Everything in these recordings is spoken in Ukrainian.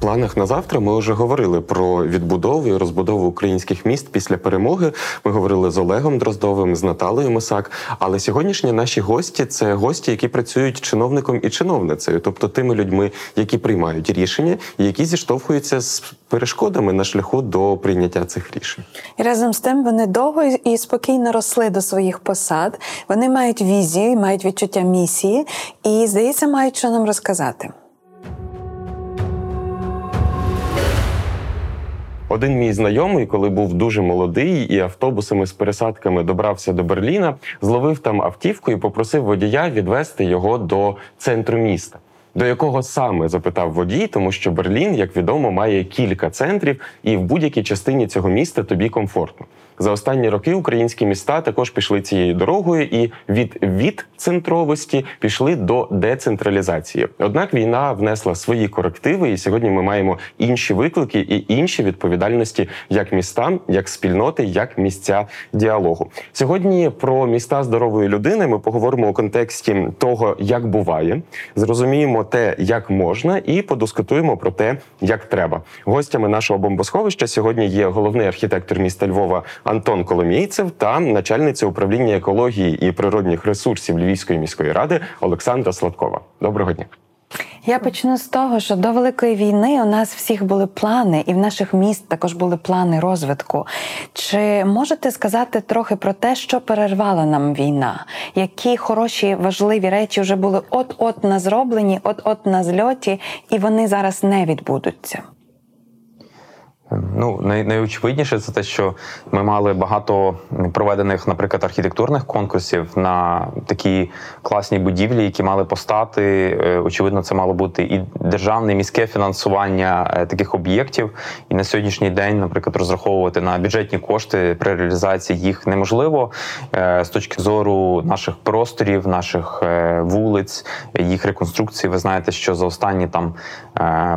Планах на завтра ми вже говорили про відбудову і розбудову українських міст після перемоги. Ми говорили з Олегом Дроздовим, з Наталею Мисак. Але сьогоднішні наші гості це гості, які працюють чиновником і чиновницею, тобто тими людьми, які приймають рішення, які зіштовхуються з перешкодами на шляху до прийняття цих рішень. І разом з тим вони довго і спокійно росли до своїх посад. Вони мають візію, мають відчуття місії, і здається, мають що нам розказати. Один мій знайомий, коли був дуже молодий і автобусами з пересадками добрався до Берліна, зловив там автівку і попросив водія відвести його до центру міста. До якого саме запитав водій, тому що Берлін, як відомо, має кілька центрів, і в будь-якій частині цього міста тобі комфортно. За останні роки українські міста також пішли цією дорогою і від відцентровості пішли до децентралізації. Однак війна внесла свої корективи, і сьогодні ми маємо інші виклики і інші відповідальності як містам, як спільноти, як місця діалогу. Сьогодні про міста здорової людини ми поговоримо у контексті того, як буває, зрозуміємо те, як можна, і подискутуємо про те, як треба. Гостями нашого бомбосховища сьогодні є головний архітектор міста Львова Антон Коломійцев та начальниця управління екології і природних ресурсів Львівської міської ради Олександра Сладкова. Доброго дня. Я почну з того, що до великої війни у нас всіх були плани, і в наших міст також були плани розвитку. Чи можете сказати трохи про те, що перервала нам війна? Які хороші важливі речі вже були от-от на зроблені, от-от на зльоті, і вони зараз не відбудуться? Ну, най, найочевидніше це те, що ми мали багато проведених, наприклад, архітектурних конкурсів на такі класні будівлі, які мали постати. Е, очевидно, це мало бути і державне, і міське фінансування е, таких об'єктів. І на сьогоднішній день, наприклад, розраховувати на бюджетні кошти при реалізації їх неможливо е, з точки зору наших просторів, наших вулиць, їх реконструкції. Ви знаєте, що за останні там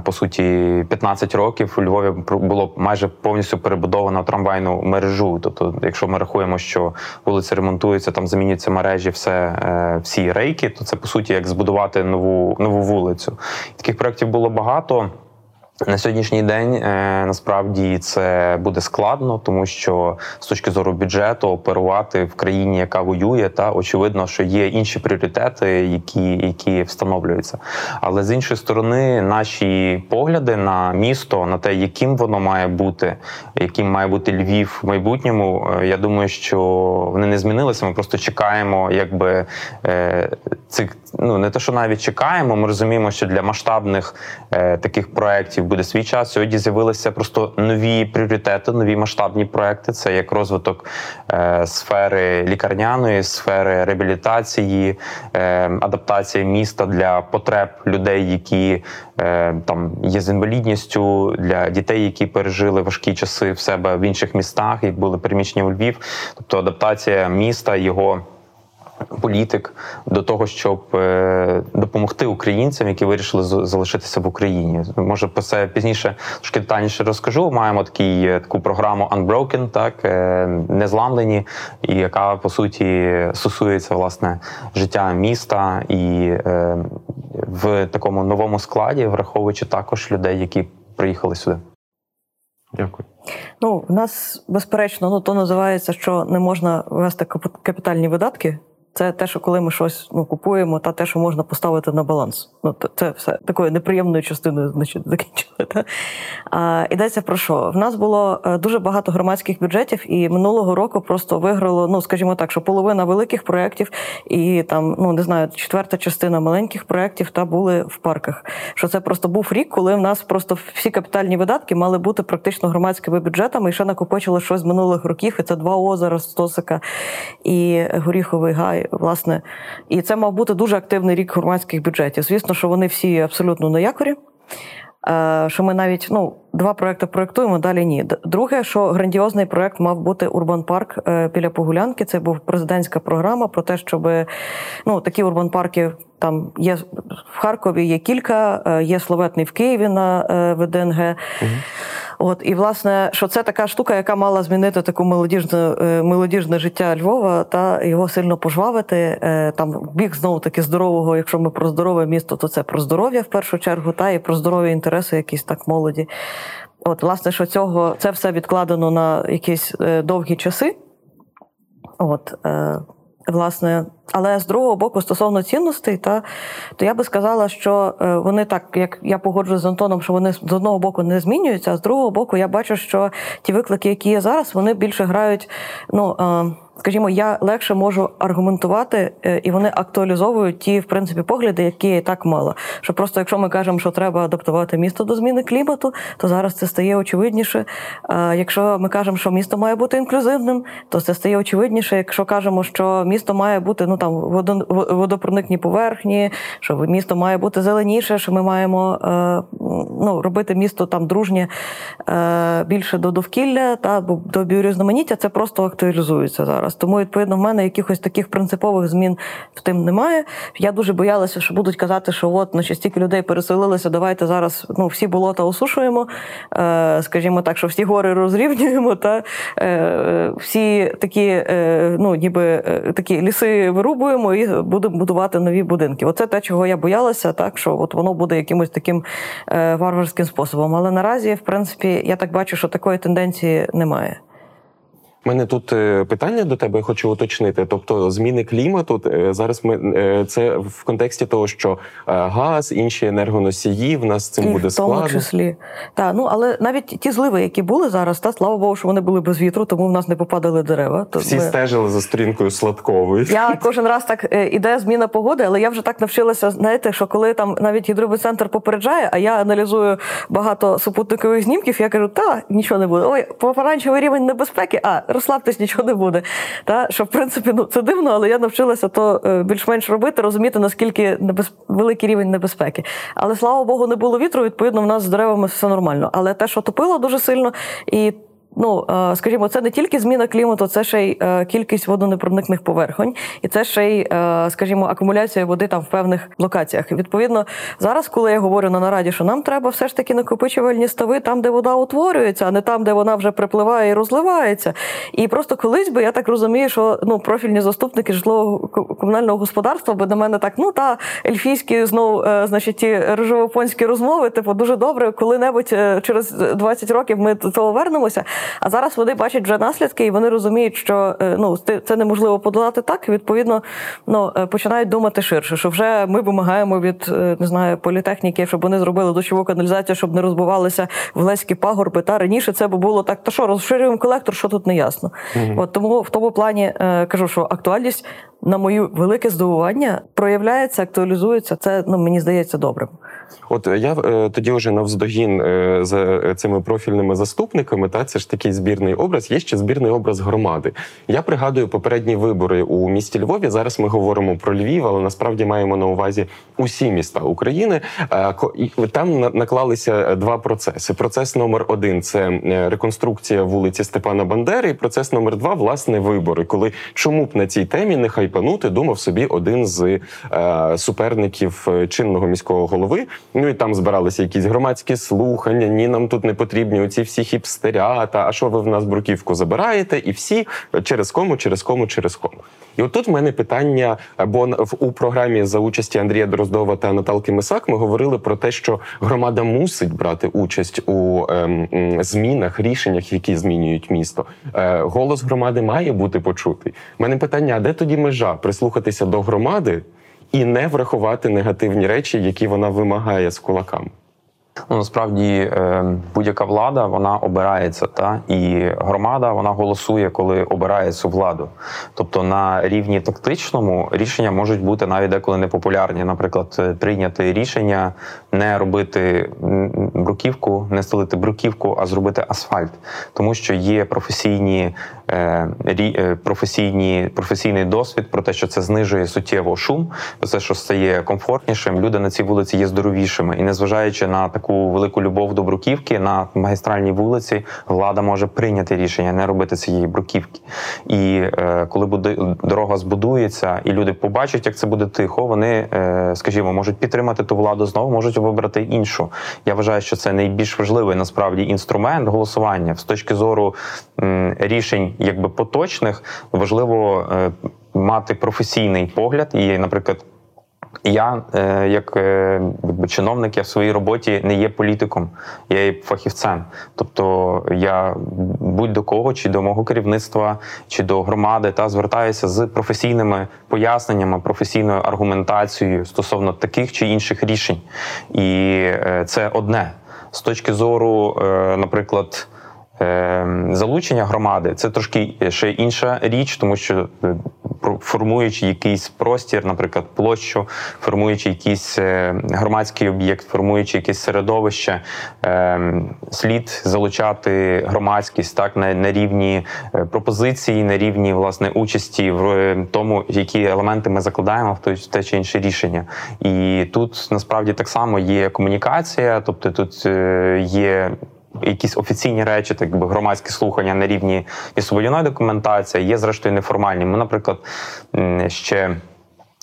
по суті 15 років у Львові було було майже повністю перебудовано трамвайну мережу. Тобто, якщо ми рахуємо, що вулиці ремонтуються, там замінюються мережі, все е, всі рейки, то це по суті як збудувати нову нову вулицю. Таких проєктів було багато. На сьогоднішній день е, насправді це буде складно, тому що з точки зору бюджету оперувати в країні, яка воює, та очевидно, що є інші пріоритети, які які встановлюються. Але з іншої сторони, наші погляди на місто, на те, яким воно має бути, яким має бути Львів в майбутньому, е, я думаю, що вони не змінилися. Ми просто чекаємо, якби е, цих ну не те, що навіть чекаємо. Ми розуміємо, що для масштабних таких проєктів буде свій час. Сьогодні з'явилися просто нові пріоритети, нові масштабні проекти. Це як розвиток е, сфери лікарняної, сфери реабілітації, е, адаптація міста для потреб людей, які е, там є з інвалідністю, для дітей, які пережили важкі часи в себе в інших містах, як були переміщені у Львів, тобто адаптація міста його політик до того, щоб е, допомогти українцям, які вирішили залишитися в Україні. Може про це пізніше трошки детальніше розкажу. Маємо такий е, таку програму Unbroken, так е, незламлені, і яка по суті стосується власне життя міста і в такому новому складі, враховуючи також людей, які приїхали сюди. Дякую. Ну, в нас безперечно, ну то називається, що не можна вести капітальні видатки Це те, що коли ми щось ну, купуємо, та те, що можна поставити на баланс. Ну, це все такою неприємною частиною значить, закінчили. Та? А, Йдеться про що? В нас було е, дуже багато громадських бюджетів, і минулого року просто виграло, ну скажімо так, що половина великих проєктів і там, ну не знаю, четверта частина маленьких проєктів та були в парках. Що це просто був рік, коли в нас просто всі капітальні видатки мали бути практично громадськими бюджетами, і ще накопичили щось з минулих років. І це два озера Стосика і Горіховий Гай. Власне, і це мав бути дуже активний рік громадських бюджетів. Звісно, що вони всі абсолютно на якорі. Е, що ми навіть ну, два проекти проєктуємо, далі ні. Друге, що грандіозний проект мав бути Урбан Парк е, біля Погулянки. Це був президентська програма про те, щоб ну, такі урбан парки там є в Харкові, є кілька, е, є Словетний в Києві на ВДНГ. Угу. От і власне, що це така штука, яка мала змінити таку молодіжне молодіжне життя Львова та його сильно пожвавити. Там біг знову таки здорового. Якщо ми про здорове місто, то це про здоров'я в першу чергу, та і про здорові інтереси, якісь так молоді. От, власне, що цього це все відкладено на якісь е, довгі часи. От, е, власне, але з другого боку, стосовно цінностей, та то я би сказала, що е, вони так, як я погоджуюсь з Антоном, що вони з одного боку не змінюються, а з другого боку, я бачу, що ті виклики, які є зараз, вони більше грають. ну... Скажімо, я легше можу аргументувати, е, і вони актуалізовують ті, в принципі, погляди, які я і так мала. Що просто, якщо ми кажемо, що треба адаптувати місто до зміни клімату, то зараз це стає очевидніше. Якщо ми кажемо, що місто має бути інклюзивним, то це стає очевидніше. Якщо кажемо, що місто має бути ну там водопроникні поверхні, що місто має бути зеленіше, що ми маємо е, ну, робити місто там дружнє е, більше до довкілля та до біорізноманіття, це просто актуалізується зараз зараз. Тому, відповідно, в мене якихось таких принципових змін в тим немає. Я дуже боялася, що будуть казати, що от ну, стільки людей переселилися, давайте зараз ну, всі болота осушуємо, е, скажімо так, що всі гори розрівнюємо, та е, всі такі, е, ну, ніби е, такі ліси вирубуємо і будемо будувати нові будинки. Оце те, чого я боялася, так що от воно буде якимось таким е, варварським способом. Але наразі, в принципі, я так бачу, що такої тенденції немає. У мене тут е, питання до тебе хочу уточнити. Тобто, зміни клімату е, зараз ми е, це в контексті того, що газ, інші енергоносії в нас цим І буде складно. В тому числі. Так, ну але навіть ті зливи, які були зараз, та слава Богу, що вони були без вітру, тому в нас не попадали дерева. То Всі ми... стежили за сторінкою сладкової. Я кожен раз так іде зміна погоди, але я вже так навчилася, знаєте, що коли там навіть гідробоцентр попереджає, а я аналізую багато супутникових знімків, я кажу, та нічого не буде. Ой, помаранчевий рівень небезпеки. а розслабтесь, нічого не буде. Та, Що, в принципі, ну це дивно, але я навчилася то е, більш-менш робити, розуміти, наскільки небез... великий рівень небезпеки. Але слава Богу, не було вітру, відповідно, в нас з деревами все нормально. Але те, що топило дуже сильно, і Ну, е, скажімо, це не тільки зміна клімату, це ще й е, кількість водонепроникних поверхонь, і це ще й, е, скажімо, акумуляція води там в певних локаціях. Відповідно, зараз, коли я говорю на нараді, що нам треба все ж таки накопичувальні стави там, де вода утворюється, а не там, де вона вже припливає і розливається. І просто колись би я так розумію, що ну профільні заступники житлового комунального господарства би до мене так, ну та ельфійські знову, значить, ті рожовопонські розмови, типу, дуже добре, коли-небудь через 20 років ми до того вернемося. А зараз вони бачать вже наслідки, і вони розуміють, що е, ну це неможливо подолати так. І відповідно ну, е, починають думати ширше, що вже ми вимагаємо від е, не знаю політехніки, щоб вони зробили дощову каналізацію, щоб не розбивалися влеські пагорби. Та раніше це б було так. То що розширюємо колектор, що тут не ясно. Mm-hmm. От тому в тому плані кажу, що актуальність на моє велике здивування проявляється, актуалізується. Це ну мені здається добрим. От я е, тоді вже навздогін е, за цими профільними заступниками. Та це ж такий збірний образ. Є ще збірний образ громади. Я пригадую попередні вибори у місті Львові. Зараз ми говоримо про Львів, але насправді маємо на увазі усі міста України. Е, там наклалися два процеси. Процес номер один це реконструкція вулиці Степана Бандери. І процес номер два власне вибори. Коли чому б на цій темі не хайпанути, думав собі один з суперників чинного міського голови. Ну і там збиралися якісь громадські слухання. Ні, нам тут не потрібні оці всі хіпстерята. А що ви в нас бруківку забираєте? І всі через кому, через кому, через кому. І отут в мене питання, бо у програмі за участі Андрія Дроздова та Наталки Мисак ми говорили про те, що громада мусить брати участь у ем, змінах, рішеннях, які змінюють місто. Е, голос громади має бути почутий. У мене питання: а де тоді межа прислухатися до громади і не врахувати негативні речі, які вона вимагає з кулаками? Ну, насправді е, будь-яка влада вона обирається, та і громада вона голосує, коли обирає цю владу. Тобто на рівні тактичному рішення можуть бути навіть деколи непопулярні. Наприклад, е, прийняти рішення не робити бруківку, не стелити бруківку, а зробити асфальт, тому що є професійні професійні професійний досвід про те, що це знижує суттєво шум, те, що стає комфортнішим. Люди на цій вулиці є здоровішими, і незважаючи на таку велику любов до бруківки на магістральній вулиці, влада може прийняти рішення не робити цієї бруківки. І е, коли буде дорога збудується, і люди побачать, як це буде тихо, вони, е, скажімо, можуть підтримати ту владу знову, можуть вибрати іншу. Я вважаю, що це найбільш важливий насправді інструмент голосування з точки зору м, рішень, якби поточних, важливо е, мати професійний погляд і, наприклад. Я, е, як е, чиновник, я в своїй роботі не є політиком, я є фахівцем. Тобто я будь до кого, чи до мого керівництва, чи до громади, та звертаюся з професійними поясненнями, професійною аргументацією стосовно таких чи інших рішень. І це одне з точки зору, наприклад. Е, Залучення громади це трошки ще інша річ, тому що е, формуючи якийсь простір, наприклад, площу, формуючи якийсь е, громадський об'єкт, формуючи якесь середовище, е, слід залучати громадськість так на, на рівні е, пропозиції, на рівні власне участі в тому, які елементи ми закладаємо в те чи інше рішення. І тут насправді так само є комунікація, тобто тут є якісь офіційні речі, так би громадські слухання на рівні містобудівної документації, є зрештою неформальні. Ми, наприклад, ще.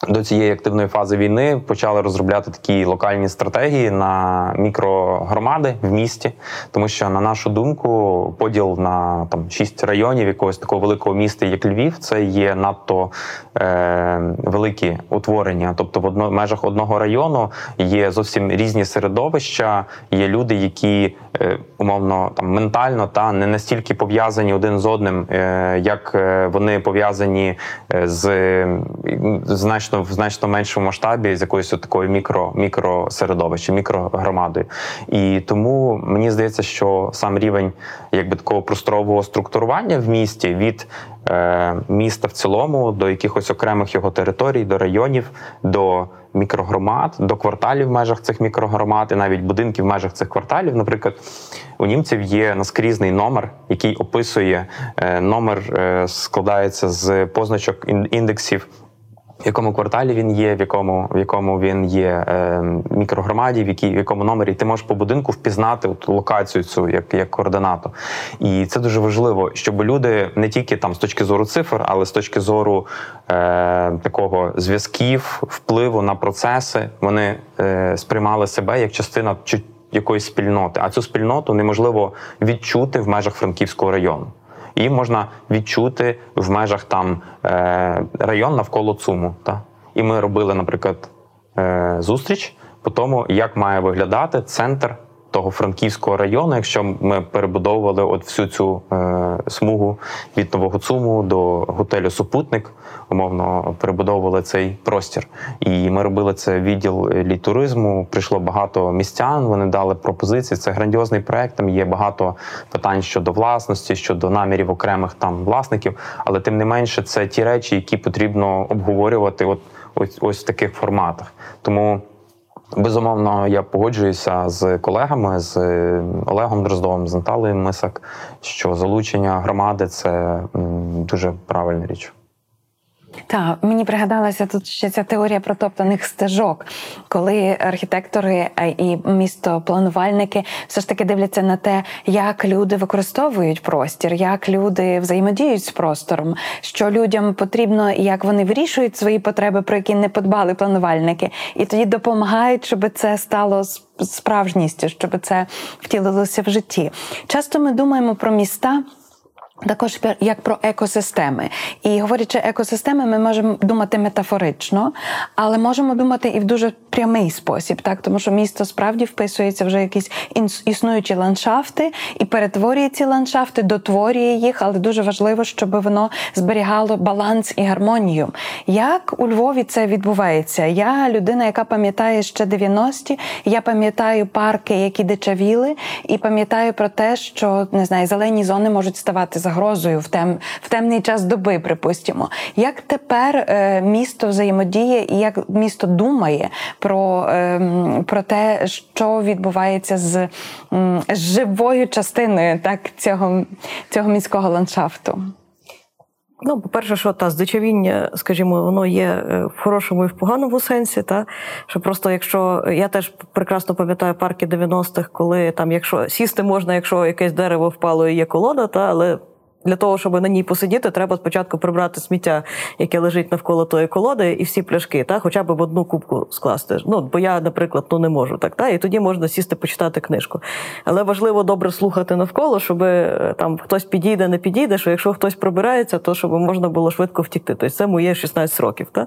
До цієї активної фази війни почали розробляти такі локальні стратегії на мікрогромади в місті, тому що, на нашу думку, поділ на там шість районів якогось такого великого міста, як Львів, це є надто е, великі утворення. Тобто, в одно, межах одного району є зовсім різні середовища, є люди, які е, умовно там ментально та не настільки пов'язані один з одним, е, як е, вони пов'язані е, з е, значно в значно меншому масштабі з якоюсь такою мікро мікросередовищем, мікрогромадою. І тому мені здається, що сам рівень якби такого просторового структурування в місті від е, міста в цілому до якихось окремих його територій, до районів, до мікрогромад, до кварталів в межах цих мікрогромад, і навіть будинків в межах цих кварталів. Наприклад, у німців є наскрізний номер, який описує е, номер, е, складається з позначок індексів. В якому кварталі він є, в якому в якому він є е, мікрогромаді, в, якій, в якому номері ти можеш по будинку впізнати от локацію цю як, як координату. І це дуже важливо, щоб люди не тільки там з точки зору цифр, але з точки зору е, такого зв'язків, впливу на процеси, вони е, сприймали себе як частина якоїсь спільноти. А цю спільноту неможливо відчути в межах Франківського району. Її можна відчути в межах там е, район навколо ЦУМу. Та? І ми робили, наприклад, е, зустріч по тому, як має виглядати центр того франківського району, якщо ми перебудовували от всю цю е, смугу від Нового Цуму до готелю Супутник, умовно перебудовували цей простір. І ми робили це відділ літуризму. Прийшло багато містян. Вони дали пропозиції. Це грандіозний проект. Там є багато питань щодо власності, щодо намірів окремих там власників. Але тим не менше, це ті речі, які потрібно обговорювати, от ось ось в таких форматах. Тому. Безумовно, я погоджуюся з колегами, з Олегом Дроздовим, з Наталею Мисак, що залучення громади це дуже правильна річ. Так, мені пригадалася тут ще ця теорія протоптаних стежок, коли архітектори і містопланувальники все ж таки дивляться на те, як люди використовують простір, як люди взаємодіють з простором, що людям потрібно, і як вони вирішують свої потреби, про які не подбали планувальники, і тоді допомагають, щоб це стало справжністю, щоб це втілилося в житті. Часто ми думаємо про міста. Також як про екосистеми, і говорячи екосистеми, ми можемо думати метафорично, але можемо думати і в дуже прямий спосіб, так тому що місто справді вписується вже якісь існуючі ландшафти і перетворює ці ландшафти, дотворює їх, але дуже важливо, щоб воно зберігало баланс і гармонію. Як у Львові це відбувається? Я людина, яка пам'ятає ще 90-ті, я пам'ятаю парки, які дичавіли, і пам'ятаю про те, що не знаю, зелені зони можуть ставати загрозою в тем в темний час доби, припустимо. Як тепер е, місто взаємодіє і як місто думає про, е, про те, що відбувається з, з живою частиною так, цього, цього міського ландшафту? Ну, по-перше, що та здичавіння, скажімо, воно є е, в хорошому і в поганому сенсі. Та що просто, якщо я теж прекрасно пам'ятаю парки 90-х, коли там, якщо сісти можна, якщо якесь дерево впало і є колода, та але для того, щоб на ній посидіти, треба спочатку прибрати сміття, яке лежить навколо тої колоди, і всі пляшки, та хоча б в одну кубку скласти. Ну бо я, наприклад, ну не можу так. Та і тоді можна сісти почитати книжку. Але важливо добре слухати навколо, щоб е, там хтось підійде, не підійде. Що якщо хтось пробирається, то щоб можна було швидко втікти. Тобто це моє 16 років. Та?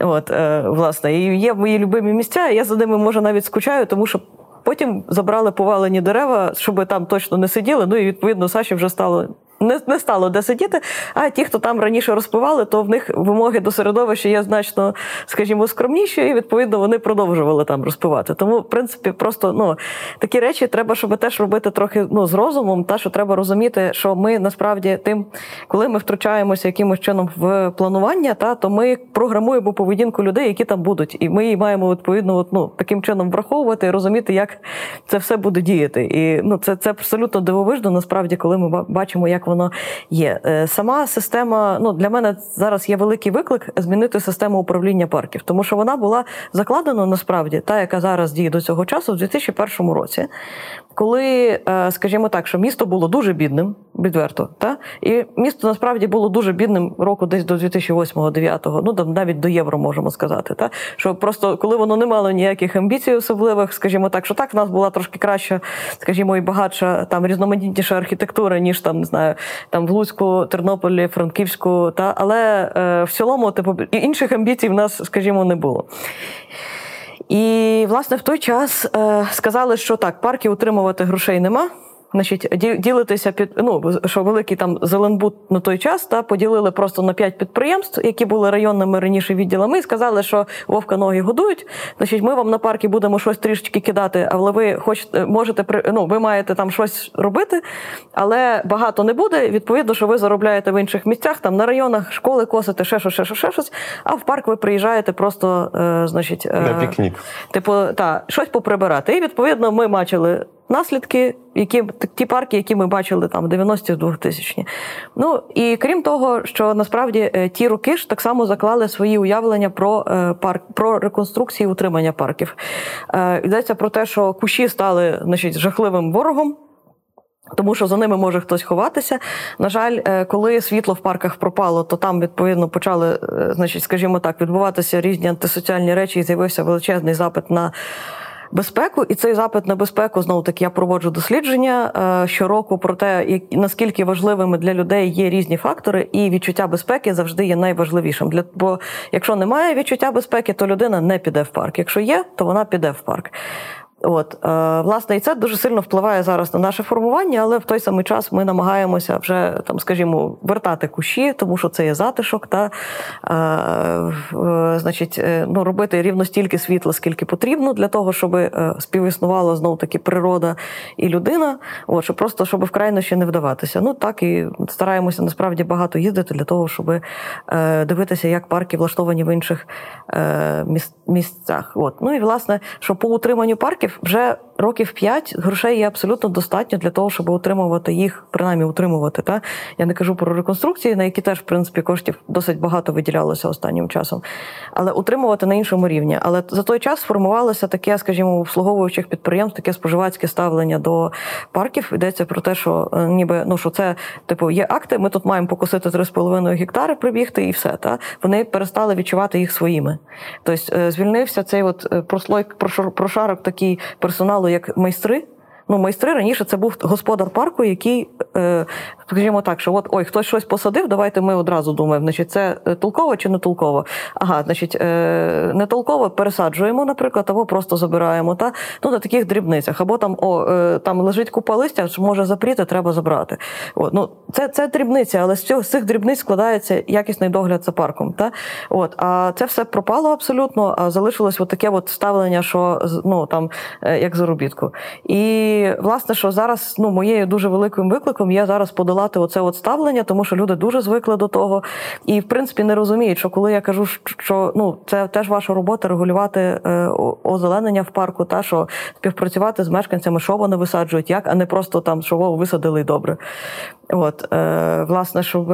От, е, власне, і є мої любимі місця. Я за ними може навіть скучаю, тому що. Потім забрали повалені дерева, щоб там точно не сиділи. Ну і відповідно Саші вже стало не не стало де сидіти. А ті, хто там раніше розпивали, то в них вимоги до середовища є значно, скажімо, скромніші, і відповідно вони продовжували там розпивати. Тому, в принципі, просто ну такі речі треба, щоб теж робити трохи ну з розумом, та що треба розуміти, що ми насправді тим, коли ми втручаємося якимось чином в планування, та то ми програмуємо поведінку людей, які там будуть, і ми її маємо відповідно ну, таким чином враховувати і розуміти, як це все буде діяти. І ну це це абсолютно дивовижно, насправді, коли ми бачимо, як воно є. Е, сама система, ну для мене зараз є великий виклик змінити систему управління парків, тому що вона була закладена насправді, та яка зараз діє до цього часу, в 2001 році коли, е, скажімо так, що місто було дуже бідним, відверто, та і місто насправді було дуже бідним року, десь до 2008-2009, ну там навіть до євро можемо сказати. Та що просто коли воно не мало ніяких амбіцій особливих, скажімо так, що так в нас була трошки краща, скажімо, і багатша там різноманітніша архітектура, ніж там не знаю, там в Луцьку, Тернополі, Франківську, та але е, в цілому, типу, інших амбіцій в нас, скажімо, не було. І, власне, в той час е, сказали, що так, парки утримувати грошей нема. Значить, ділитися під ну що великий там Зеленбут на той час та поділили просто на п'ять підприємств, які були районними раніше відділами, і сказали, що вовка ноги годують. Значить, ми вам на парки будемо щось трішечки кидати, але ви хочете можете ну, ви маєте там щось робити, але багато не буде. Відповідно, що ви заробляєте в інших місцях, там на районах школи косите, ще щось, ще щось, ще щось. А в парк ви приїжджаєте просто, е, значить, е, на пікнік. Типу, та щось поприбирати. І відповідно ми бачили наслідки, які ті парки, які ми бачили там 90-ті 2000-ні. Ну і крім того, що насправді е, ті роки ж так само заклали свої уявлення про е, парк, про реконструкцію утримання парків. Е, йдеться про те, що кущі стали значить, жахливим ворогом. Тому що за ними може хтось ховатися. На жаль, коли світло в парках пропало, то там відповідно почали, значить, скажімо так, відбуватися різні антисоціальні речі, і з'явився величезний запит на безпеку, і цей запит на безпеку знову таки я проводжу дослідження е, щороку про те, наскільки важливими для людей є різні фактори, і відчуття безпеки завжди є найважливішим. Для бо якщо немає відчуття безпеки, то людина не піде в парк. Якщо є, то вона піде в парк. От, е, власне, і це дуже сильно впливає зараз на наше формування, але в той самий час ми намагаємося вже там, скажімо, вертати кущі, тому що це є затишок, та е, е, значить, е, ну, робити рівно стільки світла, скільки потрібно, для того, щоб е, співіснувала знов таки природа і людина. От, щоб просто щоб в крайнощі не вдаватися. Ну так і стараємося насправді багато їздити для того, щоб е, дивитися, як парки влаштовані в інших місцях. От. Ну і власне, що по утриманню парків вже років 5 грошей є абсолютно достатньо для того, щоб утримувати їх, принаймні утримувати. Та? Я не кажу про реконструкції, на які теж, в принципі, коштів досить багато виділялося останнім часом. Але утримувати на іншому рівні. Але за той час сформувалося таке, скажімо, обслуговуючих підприємств, таке споживацьке ставлення до парків. Йдеться про те, що е, ніби ну що це типу є акти. Ми тут маємо покосити 3,5 гектари, прибігти, і все. Та вони перестали відчувати їх своїми. Тобто е, звільнився цей от прослойк прослой прошарок такий персоналу, як майстри. Ну, майстри раніше це був господар парку, який, е, скажімо так, що от ой, хтось щось посадив, давайте ми одразу думаємо, значить, це е, толково чи не толково. Ага, значить, е, не толково пересаджуємо, наприклад, або просто забираємо. Та? Ну, на таких дрібницях. Або там о, е, там лежить купа листя, може запріти, треба забрати. От, ну, Це це дрібниця, але з цього з цих дрібниць складається якісний догляд за парком. Та? От, А це все пропало абсолютно, а залишилось от таке от ставлення, що ну, там, е, як заробітку. І власне, що зараз ну, моєю дуже великим викликом є зараз подолати оце от ставлення, тому що люди дуже звикли до того. І, в принципі, не розуміють, що коли я кажу, що ну, це теж ваша робота регулювати е, озеленення в парку, та що співпрацювати з мешканцями, що вони висаджують, як, а не просто там, що висадили і добре. От, е, Власне, щоб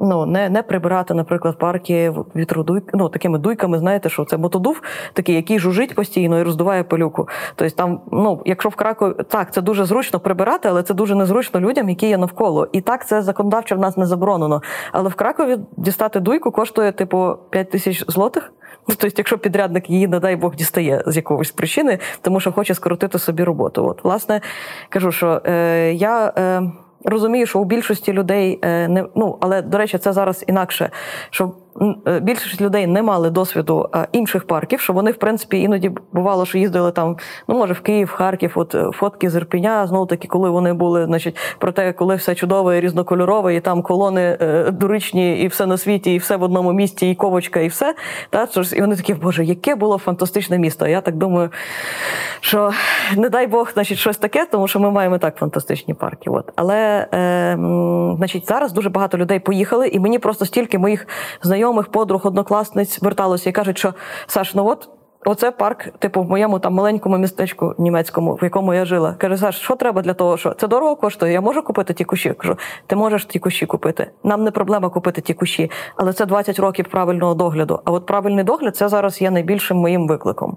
ну, не не прибирати, наприклад, парки вітродуй, ну, такими дуйками, знаєте, що це мотодув, такий, який жужить постійно і роздуває пилюку. Тобто там, ну, якщо в Кракові так, це дуже зручно прибирати, але це дуже незручно людям, які є навколо. І так це законодавчо в нас не заборонено. Але в Кракові дістати дуйку коштує, типу, 5 тисяч злотих. Ну, тобто, якщо підрядник її, не дай Бог, дістає з якоїсь причини, тому що хоче скоротити собі роботу. От, власне, кажу, що е, я. Е, розумію, що у більшості людей е, не ну, але до речі, це зараз інакше. що більшість людей не мали досвіду е, інших парків, що вони, в принципі, іноді бувало, що їздили там, ну може в Київ, Харків, от е, фотки з Ірпеня, знову таки, коли вони були, значить, про те, коли все чудове, різнокольорове, і там колони дуричні, і все на світі, і все в одному місті, і ковочка, і все. Та? І вони такі, боже, яке було фантастичне місто. Я так думаю, що не дай Бог, значить, щось таке, тому що ми маємо так фантастичні парки. От. Але е, значить, зараз дуже багато людей поїхали, і мені просто стільки моїх знайомих знайомих, подруг, однокласниць верталося і кажуть, що Саш, ну от. Оце парк, типу, в моєму там маленькому містечку німецькому, в якому я жила. Каже, Саш, що треба для того, що це дорого коштує? Я можу купити ті кущі? Кажу, ти можеш ті кущі купити. Нам не проблема купити ті кущі, але це 20 років правильного догляду. А от правильний догляд це зараз є найбільшим моїм викликом.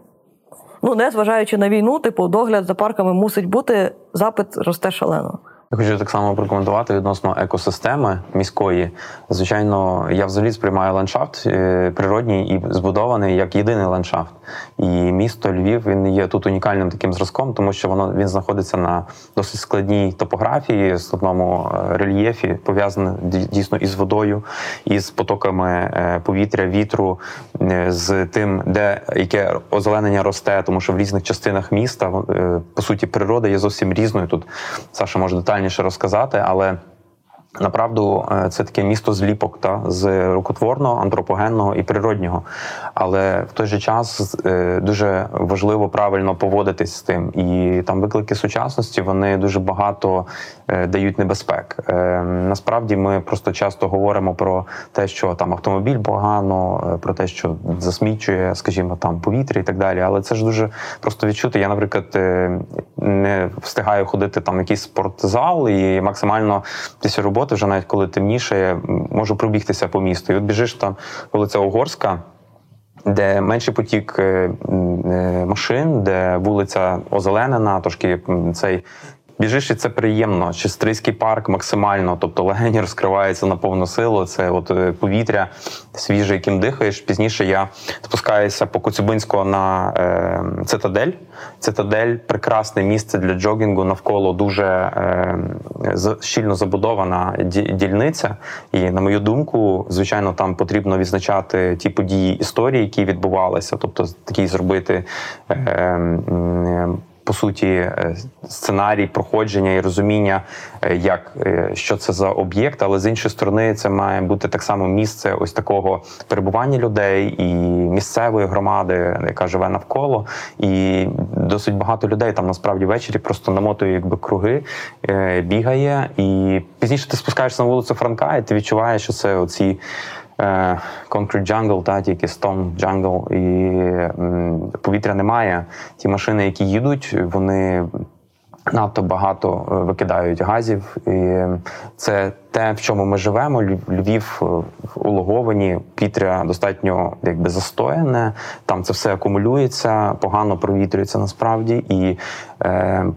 Ну, не на війну, типу, догляд за парками мусить бути, запит росте шалено. Я хочу так само прокоментувати відносно екосистеми міської. Звичайно, я взагалі сприймаю ландшафт е, природній і збудований як єдиний ландшафт. І місто Львів він є тут унікальним таким зразком, тому що воно він знаходиться на досить складній топографії, складному е, рельєфі, пов'язане дійсно із водою, із потоками е, повітря, вітру, з тим, де яке озеленення росте, тому що в різних частинах міста по суті природа є зовсім різною. Тут Саша може детально детальніше розказати, але Направду, е, це таке місто зліпок та з рукотворного, антропогенного і природнього. Але в той же час е, дуже важливо правильно поводитись з тим. І там виклики сучасності вони дуже багато е, дають небезпек. Насправді ми просто часто говоримо про те, що там автомобіль погано, про те, що засмічує, скажімо, там повітря і так далі. Але це ж дуже просто відчути. Я, наприклад, не встигаю ходити там в якийсь спортзал і максимально після роботи роботи, вже навіть коли темніше, можу пробігтися по місту. І от біжиш там вулиця Угорська. Де менший потік е, е, машин, де вулиця озеленена, трошки цей Біжиш, і це приємно. Чистрийський парк максимально, тобто легені розкриваються на повну силу. Це от е, повітря свіже, яким дихаєш. Пізніше я спускаюся по Коцюбинського на е, цитадель. Цитадель прекрасне місце для джогінгу. Навколо дуже е, щільно забудована дільниця. І на мою думку, звичайно, там потрібно відзначати ті події історії, які відбувалися, тобто такий зробити. Е, е, по суті е, сценарій проходження і розуміння, е, як е, що це за об'єкт, але з іншої сторони, це має бути так само місце ось такого перебування людей і місцевої громади, яка живе навколо, і досить багато людей там насправді ввечері просто намотує якби круги, бігає, і пізніше ти спускаєшся на вулицю Франка, і ти відчуваєш, що це оці. Е, concrete jungle, та тільки stone jungle, і повітря немає. Ті машини, які їдуть, вони надто багато е, викидають газів. І це те, в чому ми живемо. Львів е, улоговані, Пітря достатньо якби застояне. Там це все акумулюється, погано провітрюється насправді. І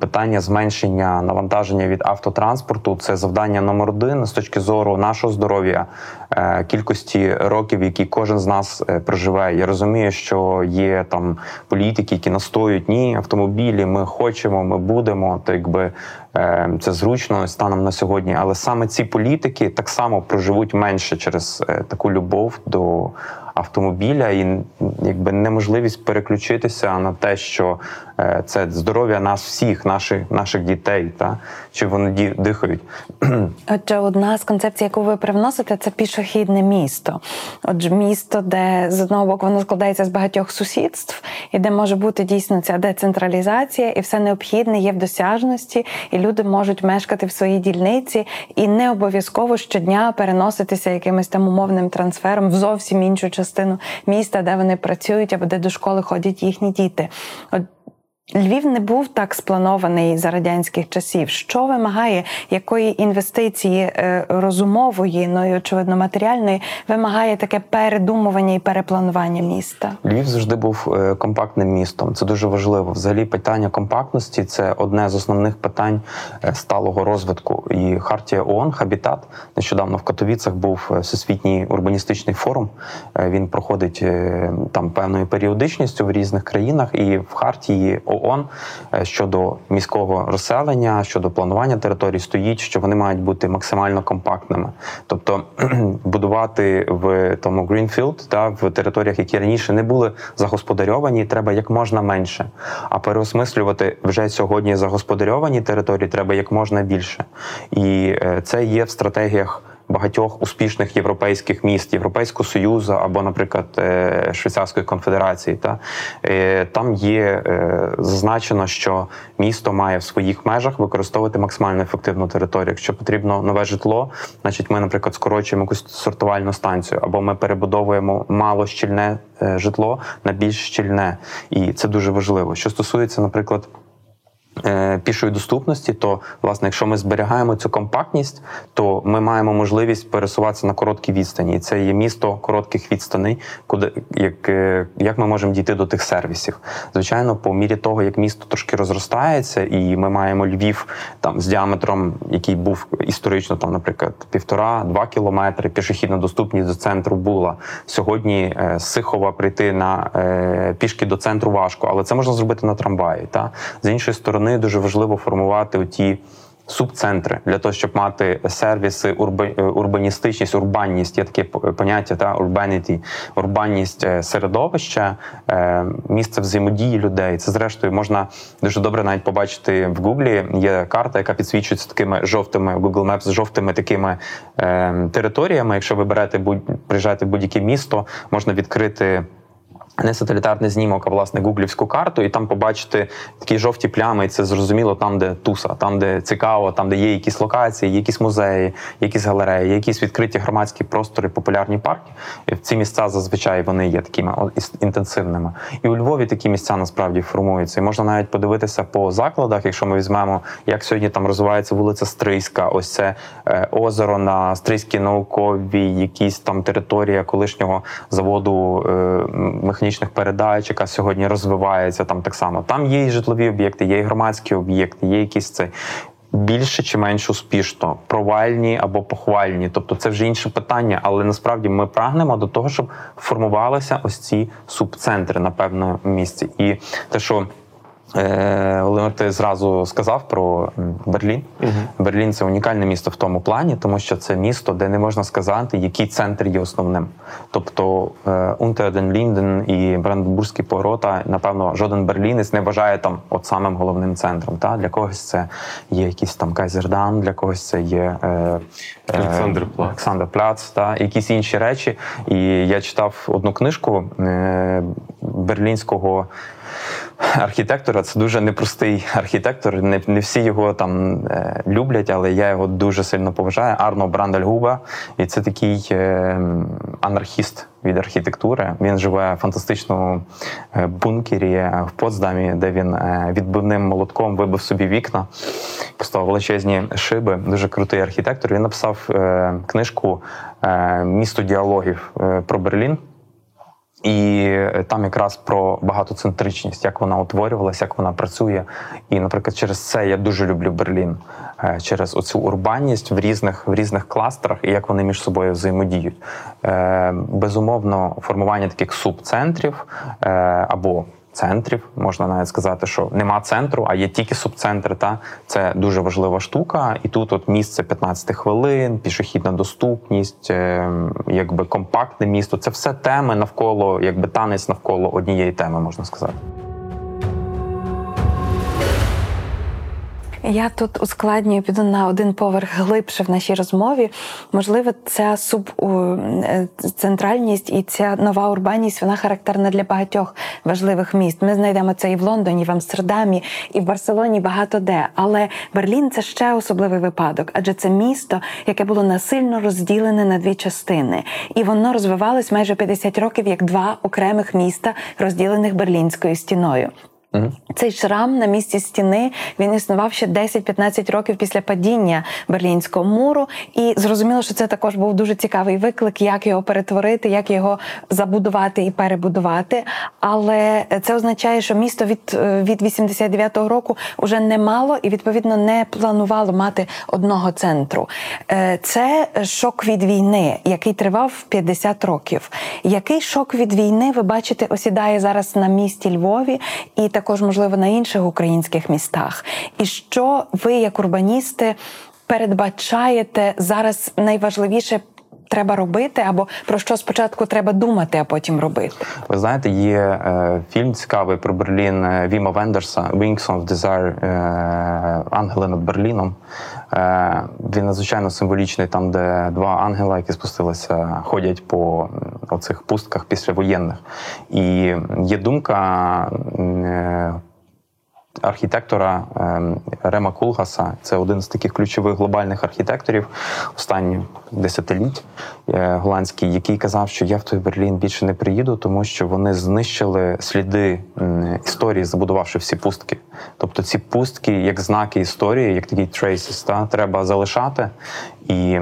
питання зменшення навантаження від автотранспорту це завдання номер один з точки зору нашого здоров'я, е, кількості років, які кожен з нас е, проживе. Я розумію, що є там політики, які настоюють ні, автомобілі, ми хочемо, ми будемо. То якби е, це зручно станом на сьогодні. Але саме ці політики так само проживуть менше через е, таку любов до автомобіля і якби неможливість переключитися на те, що е, це здоров'я нас всіх, наших наших дітей, та чи вони дихають. Отже, одна з концепцій, яку ви привносите, це пішохідне місто. Отже, місто, де з одного боку воно складається з багатьох сусідств, і де може бути дійсно ця децентралізація, і все необхідне є в досяжності, і люди можуть мешкати в своїй дільниці, і не обов'язково щодня переноситися якимось там умовним трансфером в зовсім іншу частину міста, де вони працюють або де до школи ходять їхні діти. От Львів не був так спланований за радянських часів. Що вимагає якої інвестиції е, розумової, ну і очевидно матеріальної, вимагає таке передумування і перепланування міста? Львів завжди був е, компактним містом. Це дуже важливо. Взагалі, питання компактності це одне з основних питань е, сталого розвитку. І хартія ООН Хабітат нещодавно в Катовіцах був всесвітній урбаністичний форум. Він проходить там певною періодичністю в різних країнах. І в хартії ООН е, щодо міського розселення, щодо планування територій стоїть, що вони мають бути максимально компактними. Тобто будувати в тому Greenfield, та в територіях, які раніше не були загосподарьовані, треба як можна менше. А переосмислювати вже сьогодні загосподарьовані території треба як можна більше. І е, це є в стратегіях. Багатьох успішних європейських міст, Європейського Союзу або, наприклад, е, Швейцарської конфедерації, та Е, там є е, зазначено, що місто має в своїх межах використовувати максимально ефективну територію. Якщо потрібно нове житло, значить ми, наприклад, скорочуємо якусь сортувальну станцію, або ми перебудовуємо малощільне е, житло на більш щільне, і це дуже важливо. Що стосується, наприклад пішої доступності, то власне, якщо ми зберігаємо цю компактність, то ми маємо можливість пересуватися на короткі відстані. І це є місто коротких відстаней, куди як, е, як ми можемо дійти до тих сервісів. Звичайно, по мірі того, як місто трошки розростається, і ми маємо Львів там з діаметром, який був історично, там, наприклад, півтора-два кілометри, пішохідна доступність до центру була. Сьогодні е, з Сихова прийти на е, пішки до центру важко, але це можна зробити на трамваї. Та з іншої сторони, дуже важливо формувати оті. Субцентри для того, щоб мати сервіси, е, урбаністичність, урбанність є таке поняття та урбаніті, урбанність е, середовища, е, місце взаємодії людей. Це зрештою можна дуже добре навіть побачити в Гуглі. Є карта, яка підсвічується такими жовтими Google Maps з жовтими такими територіями. Якщо ви берете будь приїжджаєте в будь-яке місто, можна відкрити. Не сателітарний знімок, а власне гуглівську карту, і там побачити такі жовті плями, і це зрозуміло там, де туса, там, де цікаво, там, де є якісь локації, якісь музеї, якісь галереї, якісь відкриті громадські простори, популярні парки. І ці місця зазвичай вони є такими інтенсивними. І у Львові такі місця насправді формуються. І можна навіть подивитися по закладах, якщо ми візьмемо, як сьогодні там розвивається вулиця Стрийська, ось це е, озеро на Стрийській науковій, якісь там територія колишнього заводу е, механічних передач, яка сьогодні розвивається там так само. Там є і житлові об'єкти, є і громадські об'єкти, є якісь це. Більше чи менш успішно, провальні або похвальні, тобто це вже інше питання, але насправді ми прагнемо до того, щоб формувалися ось ці субцентри на певному місці. І те, що Володимир, ти зразу сказав про Берлін. Берлін це унікальне місто в тому плані, тому що це місто, де не можна сказати, який центр є основним. Тобто Унтерден Лінден і Бранденбурзькі поворота, напевно, жоден берлінець не вважає там от самим головним центром. Та? Для когось це є якийсь там Кайзердан, для когось це є е, е. Олександр Пляц, та якісь інші речі. І я читав одну книжку е, берлінського архітектора. Це дуже непростий архітектор. Не не всі його там е, люблять, але я його дуже сильно поважаю. Арно Брандальгуба. І це такий е, анархіст від архітектури. Він живе в фантастичному е, бункері в Потсдамі, де він відбивним молотком вибив собі вікна, поставив величезні шиби. Дуже крутий архітектор. Він написав книжку Місто діалогів про Берлін. І е, там якраз про багатоцентричність, як вона утворювалася, як вона працює. І, наприклад, через це я дуже люблю Берлін, е, через оцю урбанність в різних в різних кластерах і як вони між собою взаємодіють. Е, безумовно, формування таких субцентрів або центрів. Можна навіть сказати, що нема центру, а є тільки субцентри. Та це дуже важлива штука. І тут от місце 15 хвилин, пішохідна доступність, ем, якби компактне місто. Це все теми навколо, якби танець навколо однієї теми, можна сказати. Я тут ускладнюю, піду на один поверх глибше в нашій розмові. Можливо, ця субцентральність і ця нова урбанність вона характерна для багатьох важливих міст. Ми знайдемо це і в Лондоні, і в Амстердамі, і в Барселоні багато де. Але Берлін це ще особливий випадок, адже це місто, яке було насильно розділене на дві частини, і воно розвивалось майже 50 років як два окремих міста, розділених берлінською стіною. Цей шрам на місці стіни він існував ще 10-15 років після падіння Берлінського муру, і зрозуміло, що це також був дуже цікавий виклик, як його перетворити, як його забудувати і перебудувати. Але це означає, що місто від від 89-го року вже не мало і відповідно не планувало мати одного центру. Е, це шок від війни, який тривав 50 років. Який шок від війни ви бачите, осідає зараз на місті Львові і також можливо на інших українських містах. І що ви, як урбаністи, передбачаєте зараз найважливіше? Треба робити, або про що спочатку треба думати, а потім робити. Ви знаєте, є е, фільм цікавий про Берлін е, Віма Вендерса «Wings of Desire» е, Ангели над Берліном. Е, Він надзвичайно символічний, там, де два ангела, які спустилися, ходять по оцих пустках післявоєнних. І є думка. Е, архітектора ем, Рема Кулгаса. Це один з таких ключових глобальних архітекторів останніх десятиліть е, голландський, який казав, що я в той Берлін більше не приїду, тому що вони знищили сліди історії, забудувавши всі пустки. Тобто ці пустки, як знаки історії, як такі traces, та треба залишати і.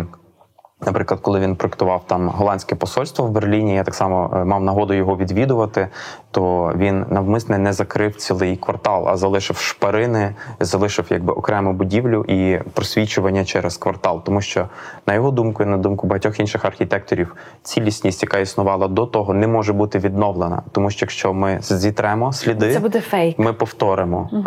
Наприклад, коли він проектував там голландське посольство в Берліні, я так само е, мав нагоду його відвідувати. То він навмисне не закрив цілий квартал, а залишив шпарини, залишив якби окрему будівлю і просвічування через квартал. Тому що, на його думку, і на думку багатьох інших архітекторів, цілісність, яка існувала до того, не може бути відновлена. Тому що якщо ми зітремо сліди, це буде фейк. Ми повторимо. Угу.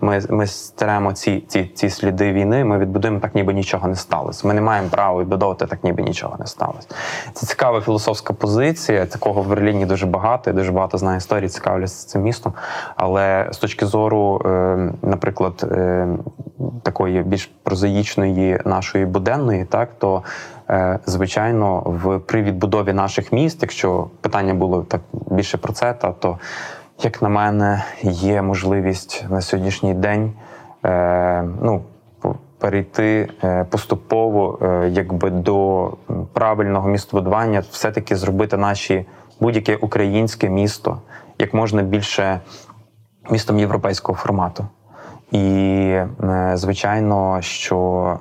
Ми ми стеремо ці, ці, ці сліди війни. Ми відбудуємо так, ніби нічого не сталося. Ми не маємо права відбудовувати так ніби нічого не сталося. Це цікава філософська позиція. Такого в Берліні дуже багато, і дуже багато знає історії, цікавляться цим містом. Але з точки зору, е, наприклад, е, такої більш прозаїчної нашої буденної, так то е, звичайно, в при відбудові наших міст, якщо питання було так більше про це, та то як на мене, є можливість на сьогоднішній день. ну, перейти поступово, якби до правильного містобудування, все-таки зробити наші будь-яке українське місто як можна більше містом європейського формату. І е, звичайно, що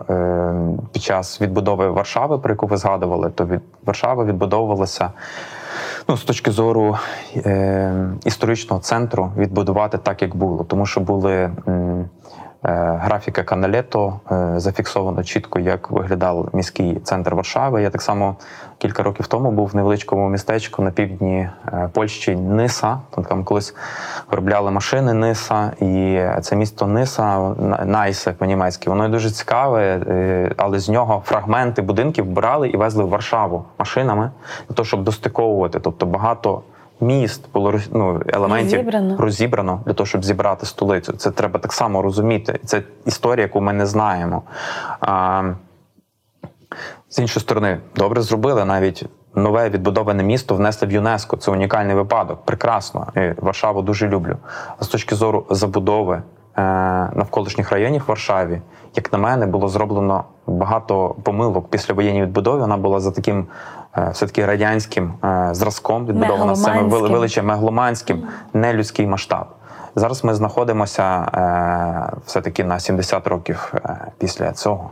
під час відбудови Варшави, про яку ви згадували, то від Варшава відбудовувалася ну, з точки зору е, історичного центру відбудувати так, як було, тому що були. Е, графіка Каналето е, зафіксовано чітко, як виглядав міський центр Варшави. Я так само кілька років тому був в невеличкому містечку на півдні е, Польщі Ниса. Там колись виробляли машини Ниса, і це місто Ниса, Найсе по-німецьки, воно дуже цікаве, але з нього фрагменти будинків брали і везли в Варшаву машинами для того, щоб достиковувати. Тобто багато міст було ну, елементів розібрано. розібрано для того, щоб зібрати столицю. Це треба так само розуміти. Це історія, яку ми не знаємо. А, З іншої сторони, добре зробили навіть нове відбудоване місто внесли в ЮНЕСКО. Це унікальний випадок. Прекрасно. І Варшаву дуже люблю. А з точки зору забудови е, навколишніх районів Варшаві, як на мене, було зроблено багато помилок після воєнній відбудови. Вона була за таким е, все-таки радянським е, зразком відбудована саме величим мегаломанським, нелюдський масштаб. Зараз ми знаходимося е, все-таки на 70 років е, після цього,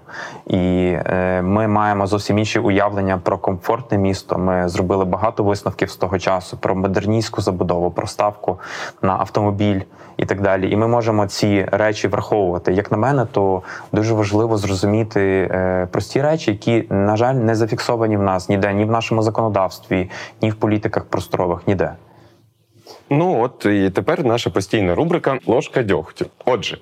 і е, ми маємо зовсім інші уявлення про комфортне місто. Ми зробили багато висновків з того часу про модерністську забудову, про ставку на автомобіль і так далі. І ми можемо ці речі враховувати. Як на мене, то дуже важливо зрозуміти прості речі, які, на жаль, не зафіксовані в нас ніде, ні в нашому законодавстві, ні в політиках просторових, ніде. Ну от і тепер наша постійна рубрика Ложка дьогтю. Отже.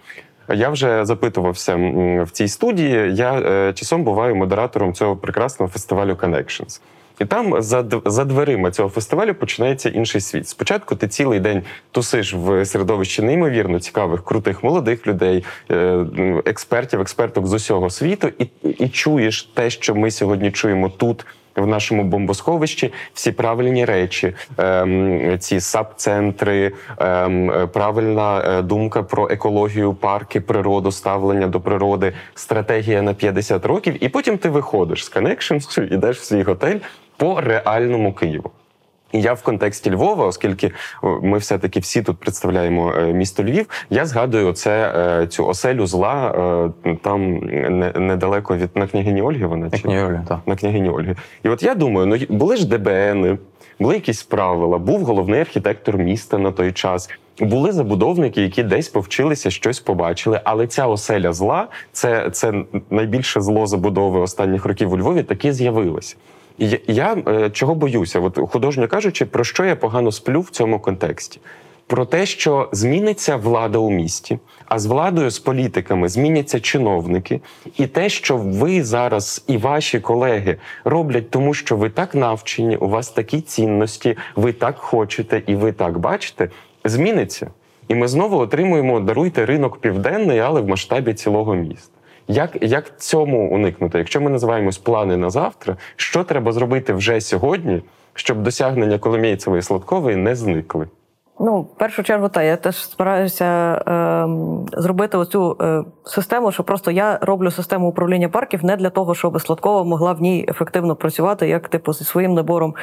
Я вже запитувався в цій студії. Я е, часом буваю модератором цього прекрасного фестивалю Connections. І там за, за дверима цього фестивалю починається інший світ. Спочатку ти цілий день тусиш в середовищі неймовірно цікавих, крутих молодих людей, е, експертів, експерток з усього світу, і, і чуєш те, що ми сьогодні чуємо тут. В нашому бомбосховищі всі правильні речі, ем, ці саб-центри, ем, правильна е, думка про екологію, парки, природу, ставлення до природи, стратегія на 50 років. І потім ти виходиш з Connections, йдеш в свій готель по реальному Києву. І я в контексті Львова, оскільки ми все-таки всі тут представляємо е, місто Львів, я згадую це, е, цю оселю зла е, там недалеко від на княгині Ольги. Вона чи- так. на княгині Ольги. І от я думаю, ну були ж ДБНи, були якісь правила, був головний архітектор міста на той час. Були забудовники, які десь повчилися, щось побачили. Але ця оселя зла, це, це найбільше зло забудови останніх років у Львові, таки з'явилося. Я е, чого боюся? От художньо кажучи, про що я погано сплю в цьому контексті? Про те, що зміниться влада у місті, а з владою, з політиками зміняться чиновники, і те, що ви зараз і ваші колеги роблять, тому що ви так навчені, у вас такі цінності, ви так хочете і ви так бачите, зміниться. І ми знову отримуємо даруйте ринок південний, але в масштабі цілого міста. Як, як цьому уникнути? Якщо ми називаємось плани на завтра, що треба зробити вже сьогодні, щоб досягнення Коломійцевої Сладкової не зникли? Ну, в першу чергу, та я теж стараюся ем, зробити оцю е, систему, що просто я роблю систему управління парків не для того, щоб Сладкова могла в ній ефективно працювати, як типу зі своїм набором,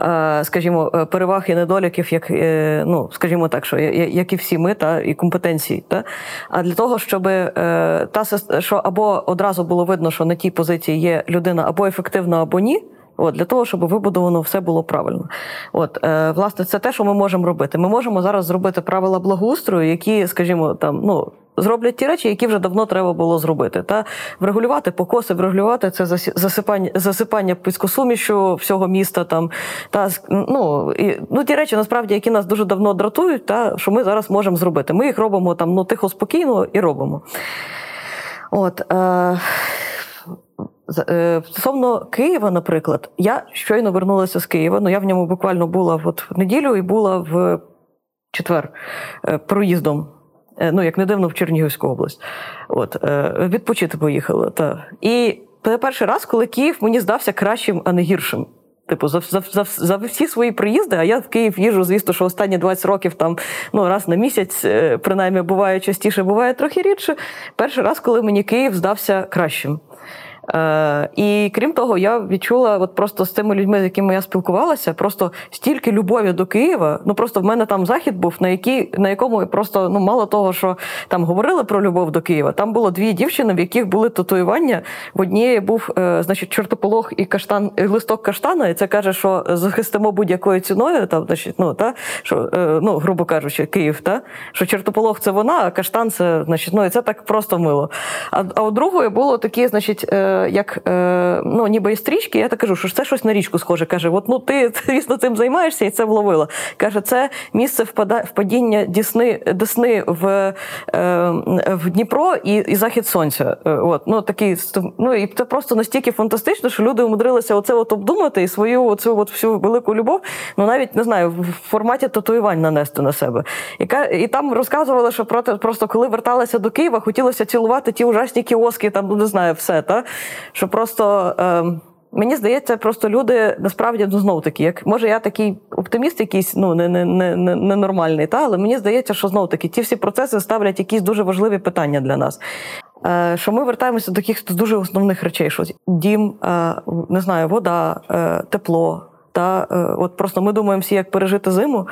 е, скажімо, е, переваг і недоліків, як е, ну, скажімо так, що як і всі ми, та і компетенції, та а для того, щоб е, та що або одразу було видно, що на тій позиції є людина або ефективна, або ні. От для того, щоб вибудовано все було правильно. От е, власне, це те, що ми можемо робити. Ми можемо зараз зробити правила благоустрою, які, скажімо, там ну. Зроблять ті речі, які вже давно треба було зробити. Та врегулювати покоси, врегулювати це засипання, засипання піскосумішю всього міста. Там та ну і ну ті речі, насправді, які нас дуже давно дратують, та що ми зараз можемо зробити. Ми їх робимо там ну тихо, спокійно і робимо. От е, стосовно Києва, наприклад, я щойно вернулася з Києва. Ну я в ньому буквально була от в неділю і була в четвер е, проїздом. Е, Ну, як не дивно, в Чернігівську область. От, е, відпочити поїхала. Та. І перший раз, коли Київ мені здався кращим, а не гіршим. Типу, за, за, за, за всі свої приїзди, а я в Київ їжджу, звісно, що останні 20 років там ну, раз на місяць, е, принаймні, буває частіше, буває трохи рідше. Перший раз, коли мені Київ здався кращим. Е, і крім того, я відчула от просто з тими людьми, з якими я спілкувалася, просто стільки любові до Києва. Ну просто в мене там захід був, на який, на якому просто ну мало того, що там говорили про любов до Києва. Там було дві дівчини, в яких були татуювання. В однієї був, е, значить, чортополох і каштан, і листок каштана, і це каже, що захистимо будь-якою ціною. Там, значить, ну та що е, ну, грубо кажучи, Київ, та що чортополох це вона, а каштан це значить, ну і це так просто мило. А, а у другої було такі, значить, е, як е, ну, ніби і стрічки. Я так кажу, що це щось на річку схоже. Каже, от ну ти звісно цим займаєшся і це вловила. Каже, це місце впадіння Дісни, Десни в, е, в Дніпро і, і захід сонця. Е, От, ну, такий, ну, і це просто настільки фантастично, що люди умудрилися оце от обдумати і свою оцю от всю велику любов, ну навіть не знаю, в форматі татуювань нанести на себе. І, і там розказували, що просто коли верталися до Києва, хотілося цілувати ті ужасні кіоски, там, ну не знаю, все, та? Що просто. Е, Мені здається, просто люди насправді ну, знову таки, як може я такий оптиміст, якийсь ну не не, не, не, ненормальний, та але мені здається, що знову таки ті всі процеси ставлять якісь дуже важливі питання для нас. Е, що ми вертаємося до якихось дуже основних речей: що дім, е, не знаю, вода, е, тепло. Та от просто ми думаємо всі, як пережити зиму.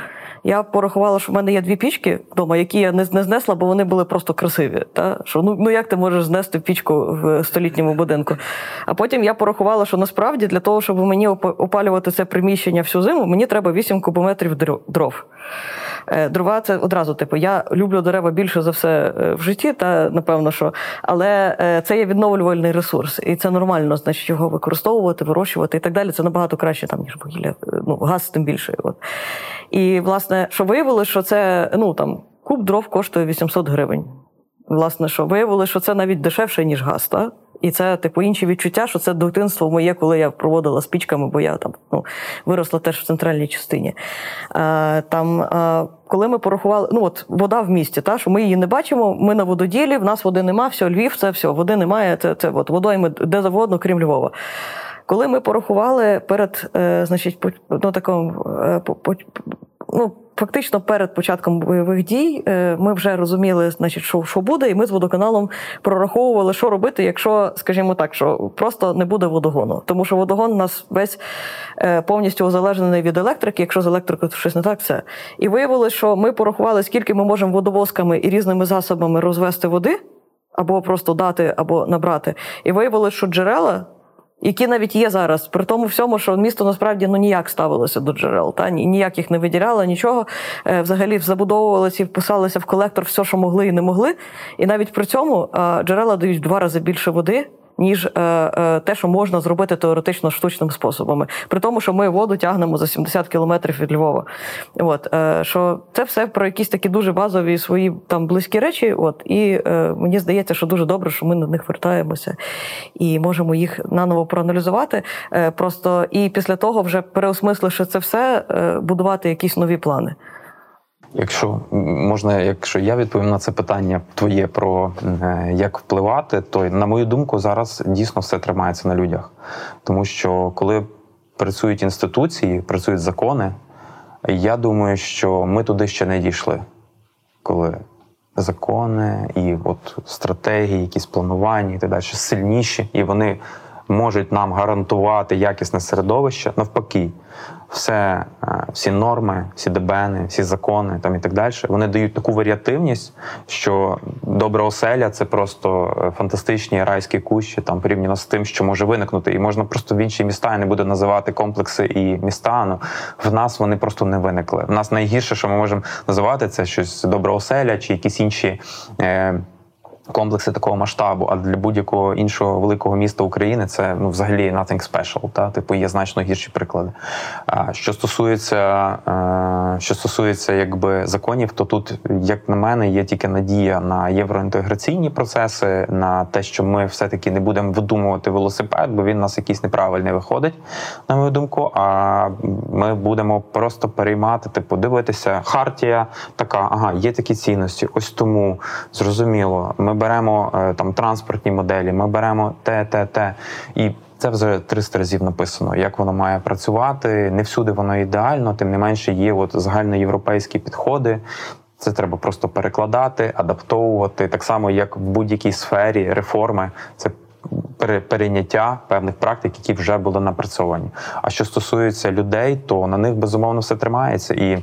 Я порахувала, що в мене є дві пічки вдома, які я не не знесла, бо вони були просто красиві. Та? Що, Ну ну як ти можеш знести пічку в столітньому будинку? А потім я порахувала, що насправді для того, щоб мені опалювати це приміщення всю зиму, мені треба 8 кубометрів дров. Е, дрова це одразу, типу, я люблю дерева більше за все е, в житті, та напевно, що але е, це є відновлювальний ресурс, і це нормально, значить його використовувати, вирощувати і так далі. Це набагато краще там ніж вугілля. Ну газ тим більше. От і власне, що виявилося, що це ну там куб дров коштує 800 гривень. Власне, що виявилося, що це навіть дешевше, ніж газ. Та? І це, типу, інші відчуття, що це дитинство моє, коли я проводила з пічками, бо я там ну, виросла теж в центральній частині. Е, Там, е, коли ми порахували, ну от вода в місті, та, що ми її не бачимо, ми на вододілі, в нас води нема, все, Львів, це все, води немає, це це от, водойми де завгодно, крім Львова. Коли ми порахували перед, е, значить, по, ну, такому, е, по, по, ну, Фактично перед початком бойових дій е, ми вже розуміли, значить, що що буде, і ми з водоканалом прораховували, що робити, якщо, скажімо так, що просто не буде водогону. Тому що водогон у нас весь е, повністю озалежений від електрики. Якщо з електрикою щось не так, все. І виявилося, що ми порахували, скільки ми можемо водовозками і різними засобами розвести води, або просто дати, або набрати. І виявилося, що джерела які навіть є зараз, при тому всьому, що місто насправді ну ніяк ставилося до джерел, та ніяк їх не виділяло, нічого. Е, взагалі забудовувалися і вписалися в колектор все, що могли і не могли. І навіть при цьому джерела дають в два рази більше води ніж е, е, те, що можна зробити теоретично штучними способами. При тому, що ми воду тягнемо за 70 кілометрів від Львова. От е, що це все про якісь такі дуже базові свої там близькі речі. От і мені здається, що дуже добре, що ми на них вертаємося і можемо їх наново проаналізувати. Просто і після того, вже переосмисливши це все, будувати якісь нові плани. Якщо можна, якщо я відповім на це питання твоє про е, як впливати, то на мою думку, зараз дійсно все тримається на людях, тому що коли працюють інституції, працюють закони, я думаю, що ми туди ще не дійшли, коли закони і от стратегії, якісь планування і так далі сильніші, і вони можуть нам гарантувати якісне середовище навпаки все, е, всі норми, всі ДБНи, всі закони там і так далі, вони дають таку варіативність, що добра оселя це просто е, фантастичні райські кущі, там порівняно з тим, що може виникнути, і можна просто в інші міста я не буду називати комплекси і міста. Ну в нас вони просто не виникли. В нас найгірше, що ми можемо називати, це щось добра оселя чи якісь інші. Е, комплекси такого масштабу, а для будь-якого іншого великого міста України це ну взагалі nothing special, Та типу є значно гірші приклади. А що стосується, е, що стосується якби законів, то тут, як на мене, є тільки надія на євроінтеграційні процеси, на те, що ми все-таки не будемо видумувати велосипед, бо він у нас якийсь неправильний виходить, на мою думку. А ми будемо просто переймати, типу, дивитися, хартія така, ага, є такі цінності. Ось тому зрозуміло, ми беремо е, там транспортні моделі, ми беремо те, те, те. І це вже 300 разів написано, як воно має працювати. Не всюди воно ідеально, тим не менше є от загальноєвропейські підходи. Це треба просто перекладати, адаптовувати так само, як в будь-якій сфері реформи. Це перейняття певних практик, які вже були напрацьовані. А що стосується людей, то на них безумовно все тримається і.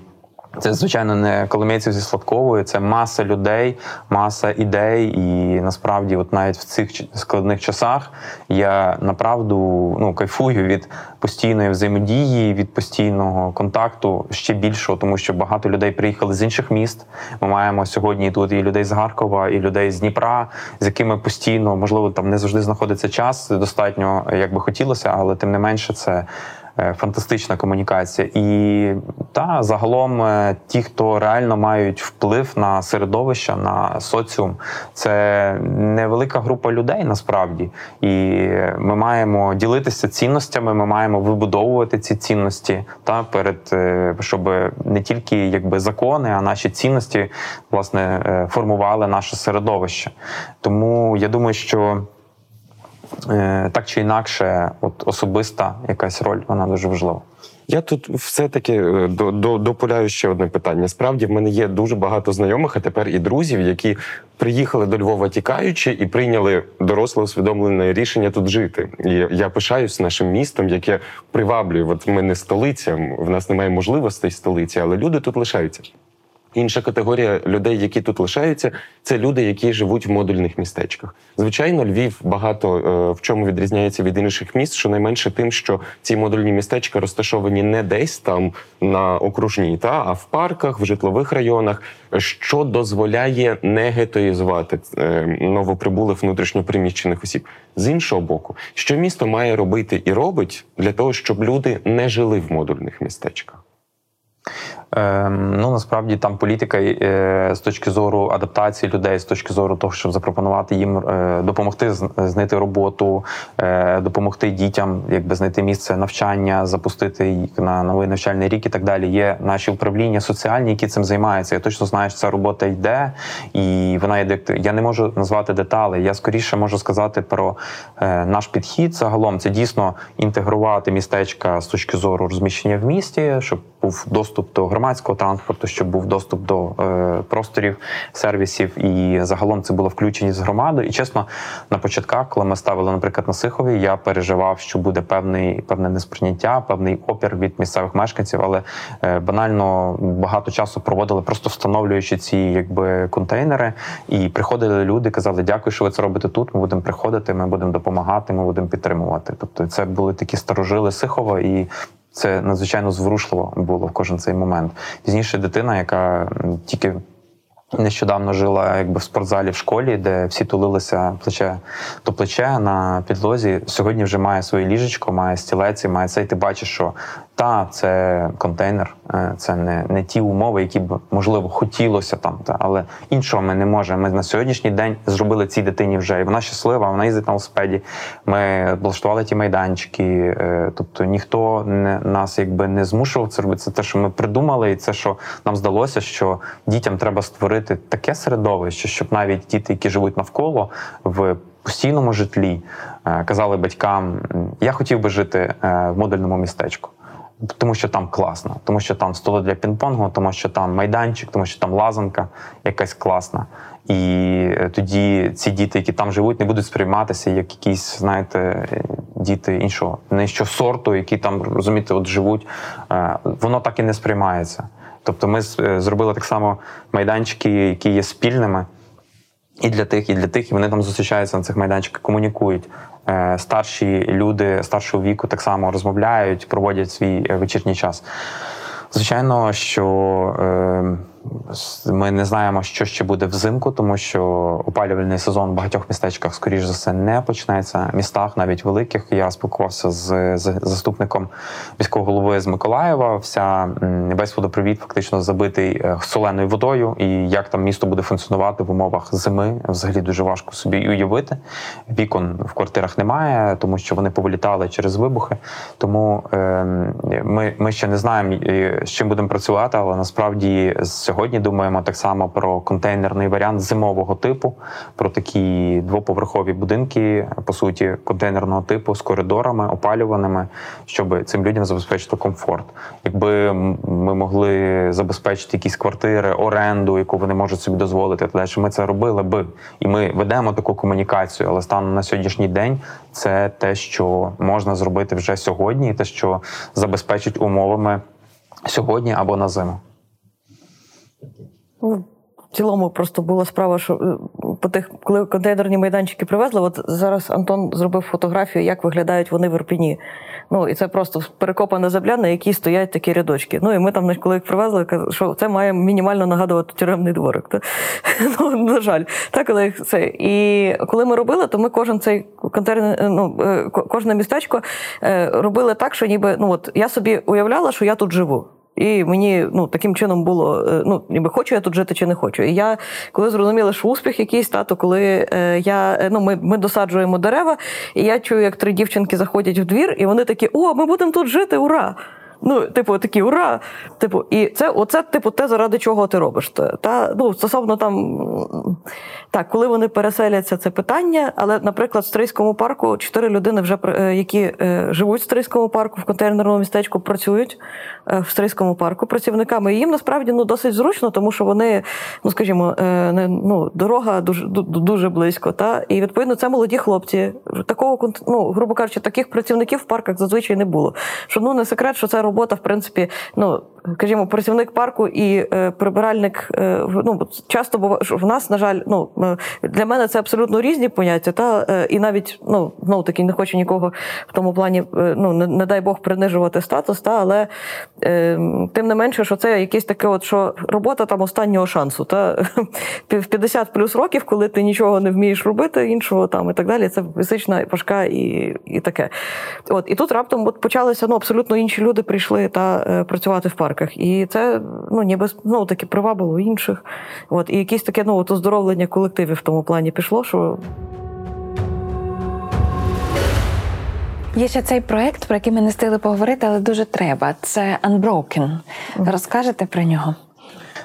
Це, звичайно, не коломійців зі Сладковою, це маса людей, маса ідей. І насправді, от навіть в цих складних часах я направду ну, кайфую від постійної взаємодії, від постійного контакту ще більшого, тому що багато людей приїхали з інших міст. Ми маємо сьогодні тут і людей з Харкова, і людей з Дніпра, з якими постійно можливо там не завжди знаходиться час. Достатньо як би хотілося, але тим не менше це. Е, фантастична комунікація. І та загалом е, ті, хто реально мають вплив на середовище, на соціум, це невелика група людей насправді. І ми маємо ділитися цінностями, ми маємо вибудовувати ці цінності та перед е, щоб не тільки якби закони, а наші цінності власне формували наше середовище. Тому я думаю, що. Е, так чи інакше, от особиста якась роль, вона дуже важлива. Я тут все-таки е, до, до, дополяю ще одне питання. Справді в мене є дуже багато знайомих, а тепер і друзів, які приїхали до Львова тікаючи і прийняли доросле усвідомлене рішення тут жити. І я пишаюсь нашим містом, яке приваблює. От ми не столиця, в нас немає можливостей столиці, але люди тут лишаються. Інша категорія людей, які тут лишаються, це люди, які живуть в модульних містечках. Звичайно, Львів багато е, в чому відрізняється від інших міст, щонайменше тим, що ці модульні містечка розташовані не десь там на окружній, та а в парках, в житлових районах, що дозволяє не гетоїзувати е, новоприбулих внутрішньопереміщених осіб. З іншого боку, що місто має робити і робить для того, щоб люди не жили в модульних містечках. Ем, ну насправді там політика е, з точки зору адаптації людей, з точки зору того, щоб запропонувати їм е, допомогти знайти роботу, е, допомогти дітям, якби знайти місце навчання, запустити їх на новий навчальний рік і так далі. Є наші управління соціальні, які цим займаються. Я точно знаю, що ця робота йде, і вона йде. Я не можу назвати деталі. Я скоріше можу сказати про наш підхід. Загалом це дійсно інтегрувати містечка з точки зору розміщення в місті, щоб був доступ до громадського транспорту, щоб був доступ до е, просторів, сервісів, і загалом це було включеність з громадою. І чесно, на початках, коли ми ставили, наприклад, на Сихові, я переживав, що буде певний певне несприйняття, певний опір від місцевих мешканців, але е, банально багато часу проводили, просто встановлюючи ці якби контейнери, і приходили люди, казали, дякую, що ви це робите тут. Ми будемо приходити, ми будемо допомагати, ми будемо підтримувати. Тобто, це були такі старожили Сихова і. Це надзвичайно зворушливо було в кожен цей момент. Пізніше дитина, яка тільки нещодавно жила якби в спортзалі в школі, де всі тулилися плече до плече на підлозі. Сьогодні вже має своє ліжечко, має стілець, має це, і ти бачиш, що та це контейнер, е, це не не ті умови, які б можливо хотілося там. Та але іншого ми не можемо. Ми на сьогоднішній день зробили цій дитині вже і вона щаслива. Вона їздить на велосипеді. Ми облаштували ті майданчики. Е, тобто ніхто не нас якби не змушував це робити. Це те, що ми придумали, і це що нам здалося, що дітям треба створити таке середовище, щоб навіть діти, які живуть навколо в постійному житлі, е, казали батькам: я хотів би жити в модульному містечку тому що там класно, тому що там столи для пінг-понгу, тому що там майданчик, тому що там лазанка якась класна. І е, тоді ці діти, які там живуть, не будуть сприйматися як якісь, знаєте, діти іншого, не що сорту, які там розумієте, от живуть. Е, воно так і не сприймається. Тобто, ми е, зробили так само майданчики, які є спільними. І для тих, і для тих, і вони там зустрічаються на цих майданчиках, комунікують. Е, старші люди старшого віку так само розмовляють, проводять свій е, вечірній час. Звичайно, що е, ми не знаємо, що ще буде взимку, тому що опалювальний сезон в багатьох містечках, скоріш за все, не почнеться. Містах, навіть великих. Я спілкувався з, заступником міського голови з Миколаєва. Вся весь водопровід фактично забитий е, соленою водою. І як там місто буде функціонувати в умовах зими, взагалі дуже важко собі уявити. Вікон в квартирах немає, тому що вони повилітали через вибухи. Тому е, ми, ми ще не знаємо, з чим будемо працювати, але насправді з Сьогодні думаємо так само про контейнерний варіант зимового типу, про такі двоповерхові будинки, по суті, контейнерного типу з коридорами, опалюваними, щоб цим людям забезпечити комфорт. Якби ми могли забезпечити якісь квартири, оренду, яку вони можуть собі дозволити, то ми це робили би, і ми ведемо таку комунікацію, але станом на сьогоднішній день це те, що можна зробити вже сьогодні, і те, що забезпечить умовами сьогодні або на зиму. Ну, в цілому просто була справа, що е, по тих, коли контейнерні майданчики привезли, от зараз Антон зробив фотографію, як виглядають вони в Ірпіні. Ну і це просто перекопана земля, на якій стоять такі рядочки. Ну і ми там, коли їх привезли, що це має мінімально нагадувати тюремний дворик. Та? Ну, На жаль, так, але це. І коли ми робили, то ми кожен цей контейнер, ну, е, кожне містечко е, робили так, що ніби ну от я собі уявляла, що я тут живу. І мені ну таким чином було е, ну ніби хочу я тут жити чи не хочу. І я коли зрозуміла, що успіх якийсь, та, то коли е, я е, ну ми ми досаджуємо дерева, і я чую, як три дівчинки заходять в двір, і вони такі: О, ми будемо тут жити, ура! Ну, типу, такі ура! Типу, і це оце, типу, те, заради чого ти робиш. Та ну стосовно там так, коли вони переселяться, це питання. Але, наприклад, в Стрийському парку чотири людини, вже які живуть в Стрийському парку в контейнерному містечку, працюють в Стрийському парку працівниками. І їм насправді ну досить зручно, тому що вони, ну скажімо, не ну дорога дуже дуже близько. Та і відповідно це молоді хлопці. Такого ну, грубо кажучи, таких працівників в парках зазвичай не було. Що ну не секрет, що це робота, в принципі, ну скажімо, працівник парку і е, прибиральник. Е, ну часто буває, в нас, на жаль, ну е, для мене це абсолютно різні поняття. Та і навіть ну знову таки не хочу нікого в тому плані, ну не, не дай Бог принижувати статус, та але е, тим не менше, що це якесь таке, от що робота там останнього шансу. Та в 50 плюс років, коли ти нічого не вмієш робити, іншого там і так далі. Це фізична важка і і таке. От і тут раптом от почалися ну абсолютно інші люди прийшли та працювати в парках. І це ну ніби ну таки привабило інших. От і якесь таке ну от оздоровлення колективів в тому плані пішло, що. Є ще цей проект, про який ми не встигли поговорити, але дуже треба. Це Unbroken. Розкажете про нього?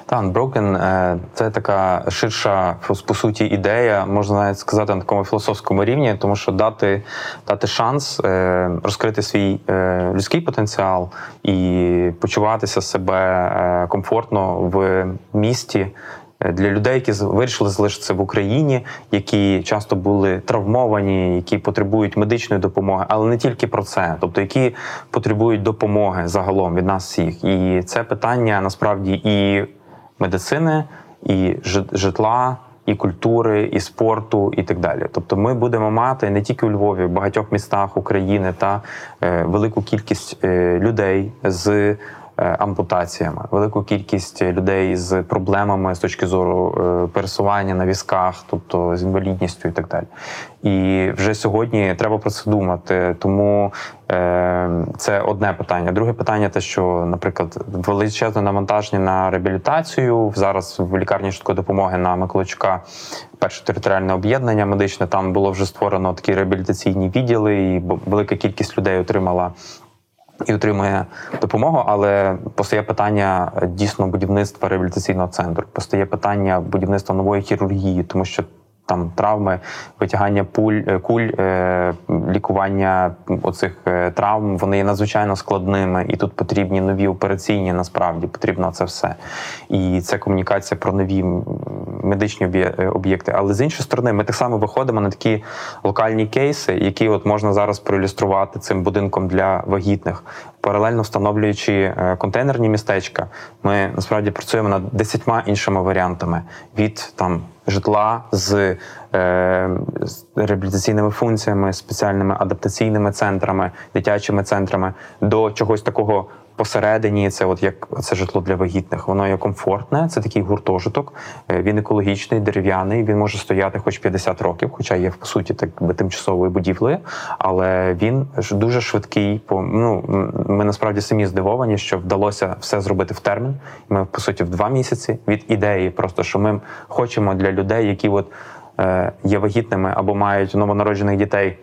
Та Unbroken – це така ширша по суті ідея, можна навіть сказати на такому філософському рівні, тому що дати дати шанс е, розкрити свій е, людський потенціал і почуватися себе е, комфортно в місті. Для людей, які вирішили залишитися в Україні, які часто були травмовані, які потребують медичної допомоги, але не тільки про це, тобто які потребують допомоги загалом від нас всіх, і це питання насправді і медицини, і житла, і культури, і спорту, і так далі. Тобто, ми будемо мати не тільки у Львові, в багатьох містах України та е, велику кількість е, людей з ампутаціями, велику кількість людей з проблемами з точки зору е, пересування на візках, тобто з інвалідністю і так далі. І вже сьогодні треба про це думати. Тому е, це одне питання. Друге питання те, що, наприклад, величезне навантаження на реабілітацію зараз в лікарні швидкої допомоги на Миколачука. Перше територіальне об'єднання медичне там було вже створено такі реабілітаційні відділи, і велика кількість людей отримала і отримує допомогу, але постає питання дійсно будівництва реабілітаційного центру. Постає питання будівництва нової хірургії, тому що там травми, витягання пуль е, куль, е, лікування оцих е, травм вони є надзвичайно складними, і тут потрібні нові операційні. Насправді потрібно це все. І це комунікація про нові медичні об'єкти. Але з іншої сторони, ми так само виходимо на такі локальні кейси, які от можна зараз проілюструвати цим будинком для вагітних. Паралельно встановлюючи контейнерні містечка, ми насправді працюємо над десятьма іншими варіантами від там житла з, е, з реабілітаційними функціями, спеціальними адаптаційними центрами, дитячими центрами до чогось такого посередині це, от як це житло для вагітних, воно є комфортне. Це такий гуртожиток. Е, він екологічний, дерев'яний. Він може стояти хоч 50 років, хоча є по суті так би тимчасовою будівлею, але він дуже швидкий. По ну ми насправді самі здивовані, що вдалося все зробити в термін. Ми по суті в два місяці від ідеї, просто що ми хочемо для людей, які от е, є вагітними або мають новонароджених дітей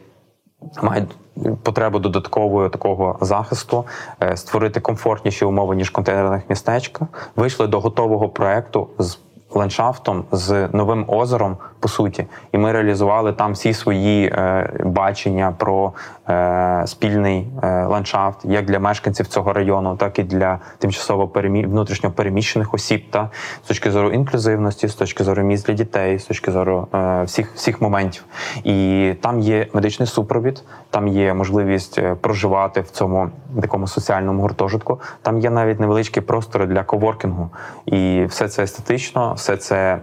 мають потребу додаткового такого захисту, е, створити комфортніші умови ніж контейнерних містечках. Вийшли до готового проекту з ландшафтом з новим озером, по суті, і ми реалізували там всі свої е, бачення про е, спільний е, ландшафт, як для мешканців цього району, так і для тимчасово перемі... внутрішньо переміщених осіб, та з точки зору інклюзивності, з точки зору місць для дітей, з точки зору е, всіх всіх моментів. І там є медичний супровід, там є можливість е, проживати в цьому такому соціальному гуртожитку. Там є навіть невеличкі простори для коворкінгу, і все це естетично все це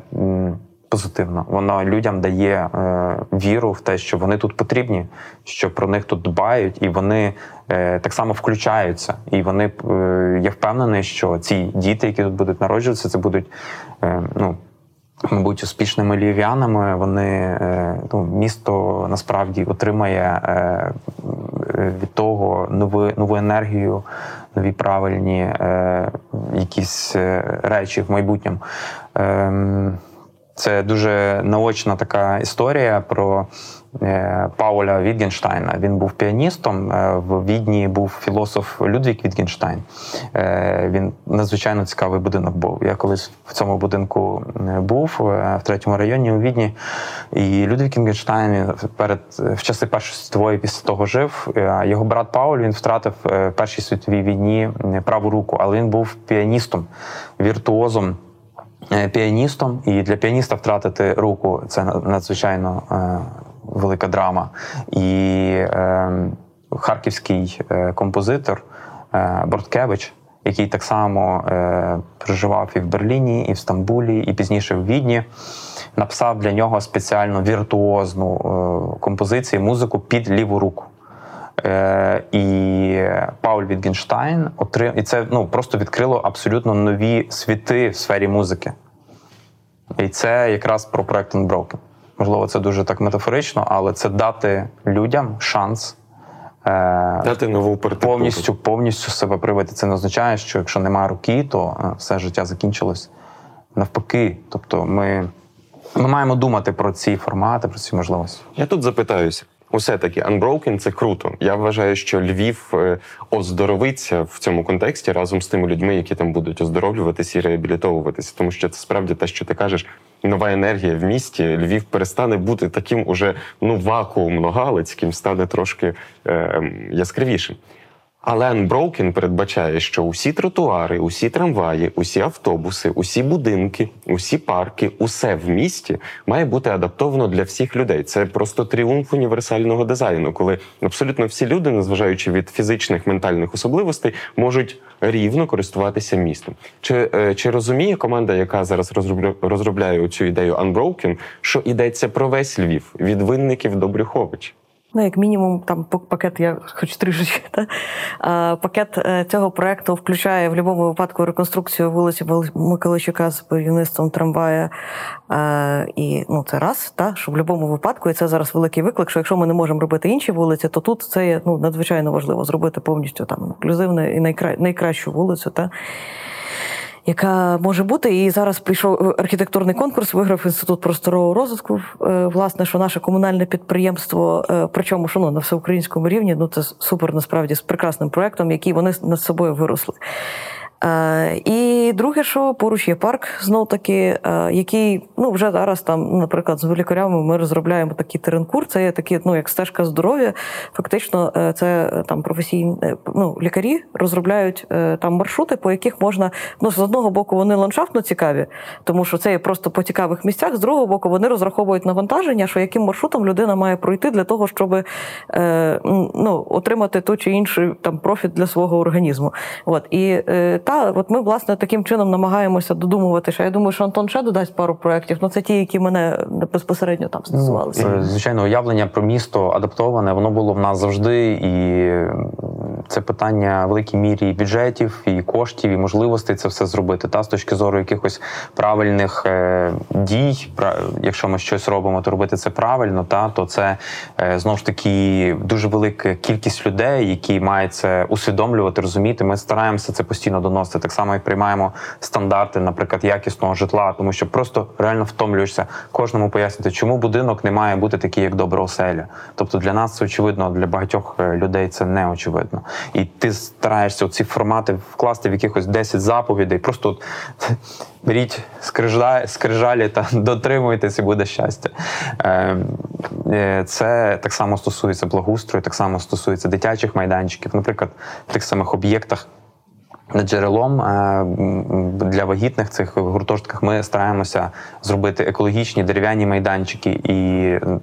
позитивно. Воно людям дає е, віру в те, що вони тут потрібні, що про них тут дбають, і вони е, так само включаються. І вони е, я впевнений, що ці діти, які тут будуть народжуватися, це будуть е, ну. Мабуть, успішними львів'янами вони е, ну, місто насправді отримає е, від того нову нову енергію, нові правильні якісь речі в майбутньому. Це дуже наочна така історія про е, Пауля Вітгенштайна. Він був піаністом. Е, в Відні був філософ Людвік Вітгенштайн. Е, Він надзвичайно цікавий будинок був. Я колись в цьому будинку був в третьому районі у Відні. І Людвік Вітгенштайн перед в часи Першої світової після того жив. Його брат Пауль він втратив в Першій світовій війні праву руку, але він був піаністом, віртуозом піаністом, і для піаніста втратити руку це надзвичайно е, велика драма. І е, харківський е, композитор е, Борткевич, який так само е, проживав і в Берліні, і в Стамбулі, і пізніше в Відні, написав для нього спеціально віртуозну е, композицію, музику під ліву руку. Е, і Пауль Вітгенштайн отрим... і це ну, просто відкрило абсолютно нові світи в сфері музики. І це якраз про проект Unbroken. Можливо, це дуже так метафорично, але це дати людям шанс е, Дати нову повністю, повністю себе привити. Це не означає, що якщо немає руки, то е, все життя закінчилось. Навпаки, тобто ми, ми маємо думати про ці формати, про ці можливості. Я тут запитаюся. Усе таки Unbroken – це круто. Я вважаю, що Львів е, оздоровиться в цьому контексті разом з тими людьми, які там будуть оздоровлюватися і реабілітовуватися. Тому що це справді те, що ти кажеш, нова енергія в місті. Львів перестане бути таким уже ну вакуумно галицьким, стане трошки е, яскравішим. Але Unbroken передбачає, що усі тротуари, усі трамваї, усі автобуси, усі будинки, усі парки, усе в місті має бути адаптовано для всіх людей. Це просто тріумф універсального дизайну, коли абсолютно всі люди, незважаючи від фізичних ментальних особливостей, можуть рівно користуватися містом. Чи, е, чи розуміє команда, яка зараз розробля- розробляє цю ідею Unbroken, що йдеться про весь Львів від винників до Брюховича? Ну, як мінімум, там пакет, я хоч трішечки, та? Пакет е, цього проекту включає в будь-якому випадку реконструкцію вулиці Миколайчука з будівництвом трамвая. Е, і ну, це раз, та? що в будь-якому випадку, і це зараз великий виклик, що якщо ми не можемо робити інші вулиці, то тут це є ну, надзвичайно важливо зробити повністю там інклюзивну і найкра... найкращу вулицю. Та? Яка може бути. І зараз прийшов архітектурний конкурс, виграв інститут просторового розвитку. Е, Власне, що наше комунальне підприємство, е, причому що ну, на всеукраїнському рівні, ну це супер насправді з прекрасним проектом, який вони над собою виросли. Е, І друге, що поруч є парк, знов таки, е, який ну вже зараз там, наприклад, з лікарями ми розробляємо такий теренкур. Це є такі, ну як стежка здоров'я. Фактично, е, це там професійні ну, лікарі розробляють там маршрути, по яких можна ну з одного боку вони ландшафтно цікаві, тому що це є просто по цікавих місцях. З другого боку, вони розраховують навантаження, що яким маршрутом людина має пройти для того, щоб ну, отримати ту чи іншу там профіт для свого організму. От і е, та от ми власне таким чином намагаємося додумувати. Що я думаю, що Антон ще додасть пару проєктів. Ну це ті, які мене безпосередньо там стосувалися. Ну, Звичайно, уявлення про місто адаптоване, воно було в нас завжди, і це питання в великій мірі бюджетів, і коштів, і можливостей це все зробити. Та з точки зору якихось правильних е, дій, пра- якщо ми щось робимо, то робити це правильно, та то це е, знову ж таки дуже велика кількість людей, які мають це усвідомлювати, розуміти. Ми стараємося це постійно доносити. Так само, як приймаємо стандарти, наприклад, якісного житла, тому що просто реально втомлюєшся кожному пояснити, чому будинок не має бути такий, як добра оселя. Тобто для нас це очевидно, для багатьох е, людей це не очевидно. І ти стараєшся ці формати вкласти в якихось 10 заповідей. Просто от, беріть скрижа- скрижалі та дотримуйтесь, і буде щастя. Е, е, Це так само стосується благоустрою, так само стосується дитячих майданчиків, наприклад, в тих самих об'єктах. Джерелом е, для вагітних цих гуртожитках ми стараємося зробити екологічні дерев'яні майданчики і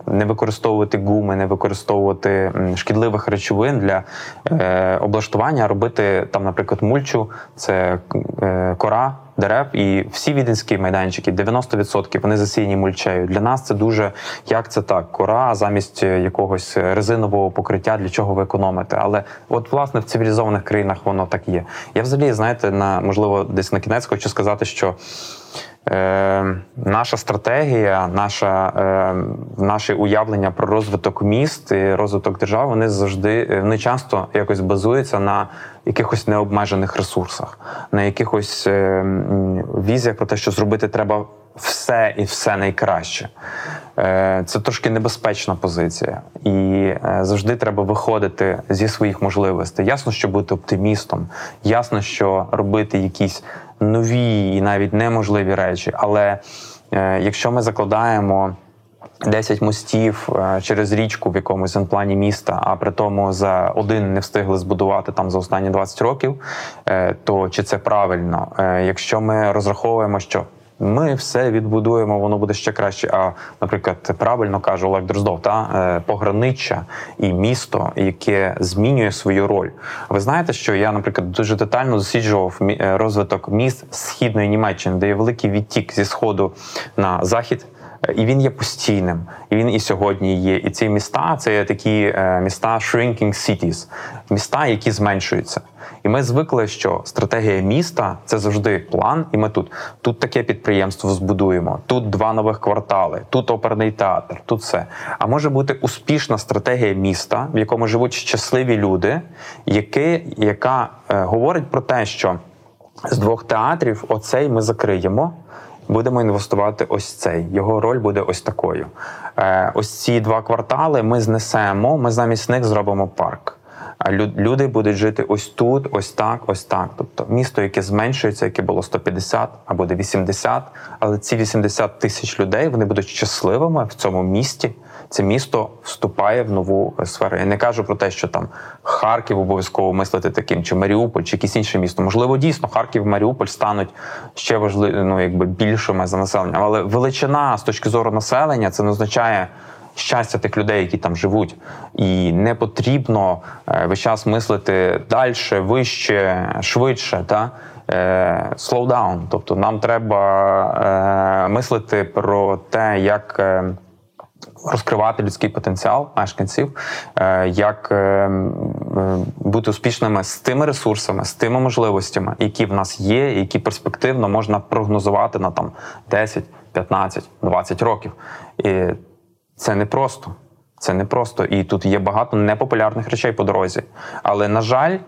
не використовувати гуми, не використовувати шкідливих речовин для е, облаштування, робити там, наприклад, мульчу, це е, кора. Дерев і всі віденські майданчики, 90% вони засіяні мульчею. Для нас це дуже як це так, кора замість якогось резинового покриття, для чого ви економите. Але от власне в цивілізованих країнах воно так є. Я взагалі, знаєте, на можливо, десь на кінець хочу сказати, що е, наша стратегія, наша, е, наше уявлення про розвиток міст і розвиток держави, вони завжди е, вони часто якось базуються на якихось необмежених ресурсах, на якихось е, візіях про те, що зробити треба все і все найкраще. Е, це трошки небезпечна позиція, і е, завжди треба виходити зі своїх можливостей. Ясно, що бути оптимістом, ясно, що робити якісь нові і навіть неможливі речі. Але якщо ми закладаємо 10 мостів через річку в якомусь плані міста, а при тому за один не встигли збудувати там за останні 20 років, то чи це правильно? Якщо ми розраховуємо, що ми все відбудуємо, воно буде ще краще. А, наприклад, правильно каже Олег Дроздов, та е, пограниччя і місто, яке змінює свою роль. Ви знаєте, що я, наприклад, дуже детально досліджував е, розвиток міст східної Німеччини, де є великий відтік зі сходу на захід. Е, і він є постійним, і він і сьогодні є. І ці міста це такі міста shrinking cities, міста, які зменшуються. І ми звикли, що стратегія міста це завжди план, і ми тут. Тут таке підприємство збудуємо, тут два нових квартали, тут оперний театр, тут все. А може бути успішна стратегія міста, в якому живуть щасливі люди, які, яка е, говорить про те, що з двох театрів оцей ми закриємо. Будемо інвестувати ось цей. Його роль буде ось такою. Е, Ось ці два квартали ми знесемо. Ми замість них зробимо парк. А люди будуть жити ось тут, ось так, ось так. Тобто місто, яке зменшується, яке було 150 або буде 80, але ці 80 тисяч людей вони будуть щасливими в цьому місті. Це місто вступає в нову сферу. Я не кажу про те, що там Харків обов'язково мислити таким, чи Маріуполь, чи якесь інше місто. Можливо, дійсно Харків, Маріуполь стануть ще важливо, ну якби більшими за населенням. Але величина з точки зору населення це не означає щастя тих людей, які там живуть, і не потрібно е, весь час мислити далі, вище, швидше. Та? Е, slow. Тобто нам треба е, мислити про те, як розкривати людський потенціал мешканців, як бути успішними з тими ресурсами, з тими можливостями, які в нас є, які перспективно можна прогнозувати на там 10, 15, 20 років. І це не просто. Це не просто. І тут є багато непопулярних речей по дорозі. Але, на жаль,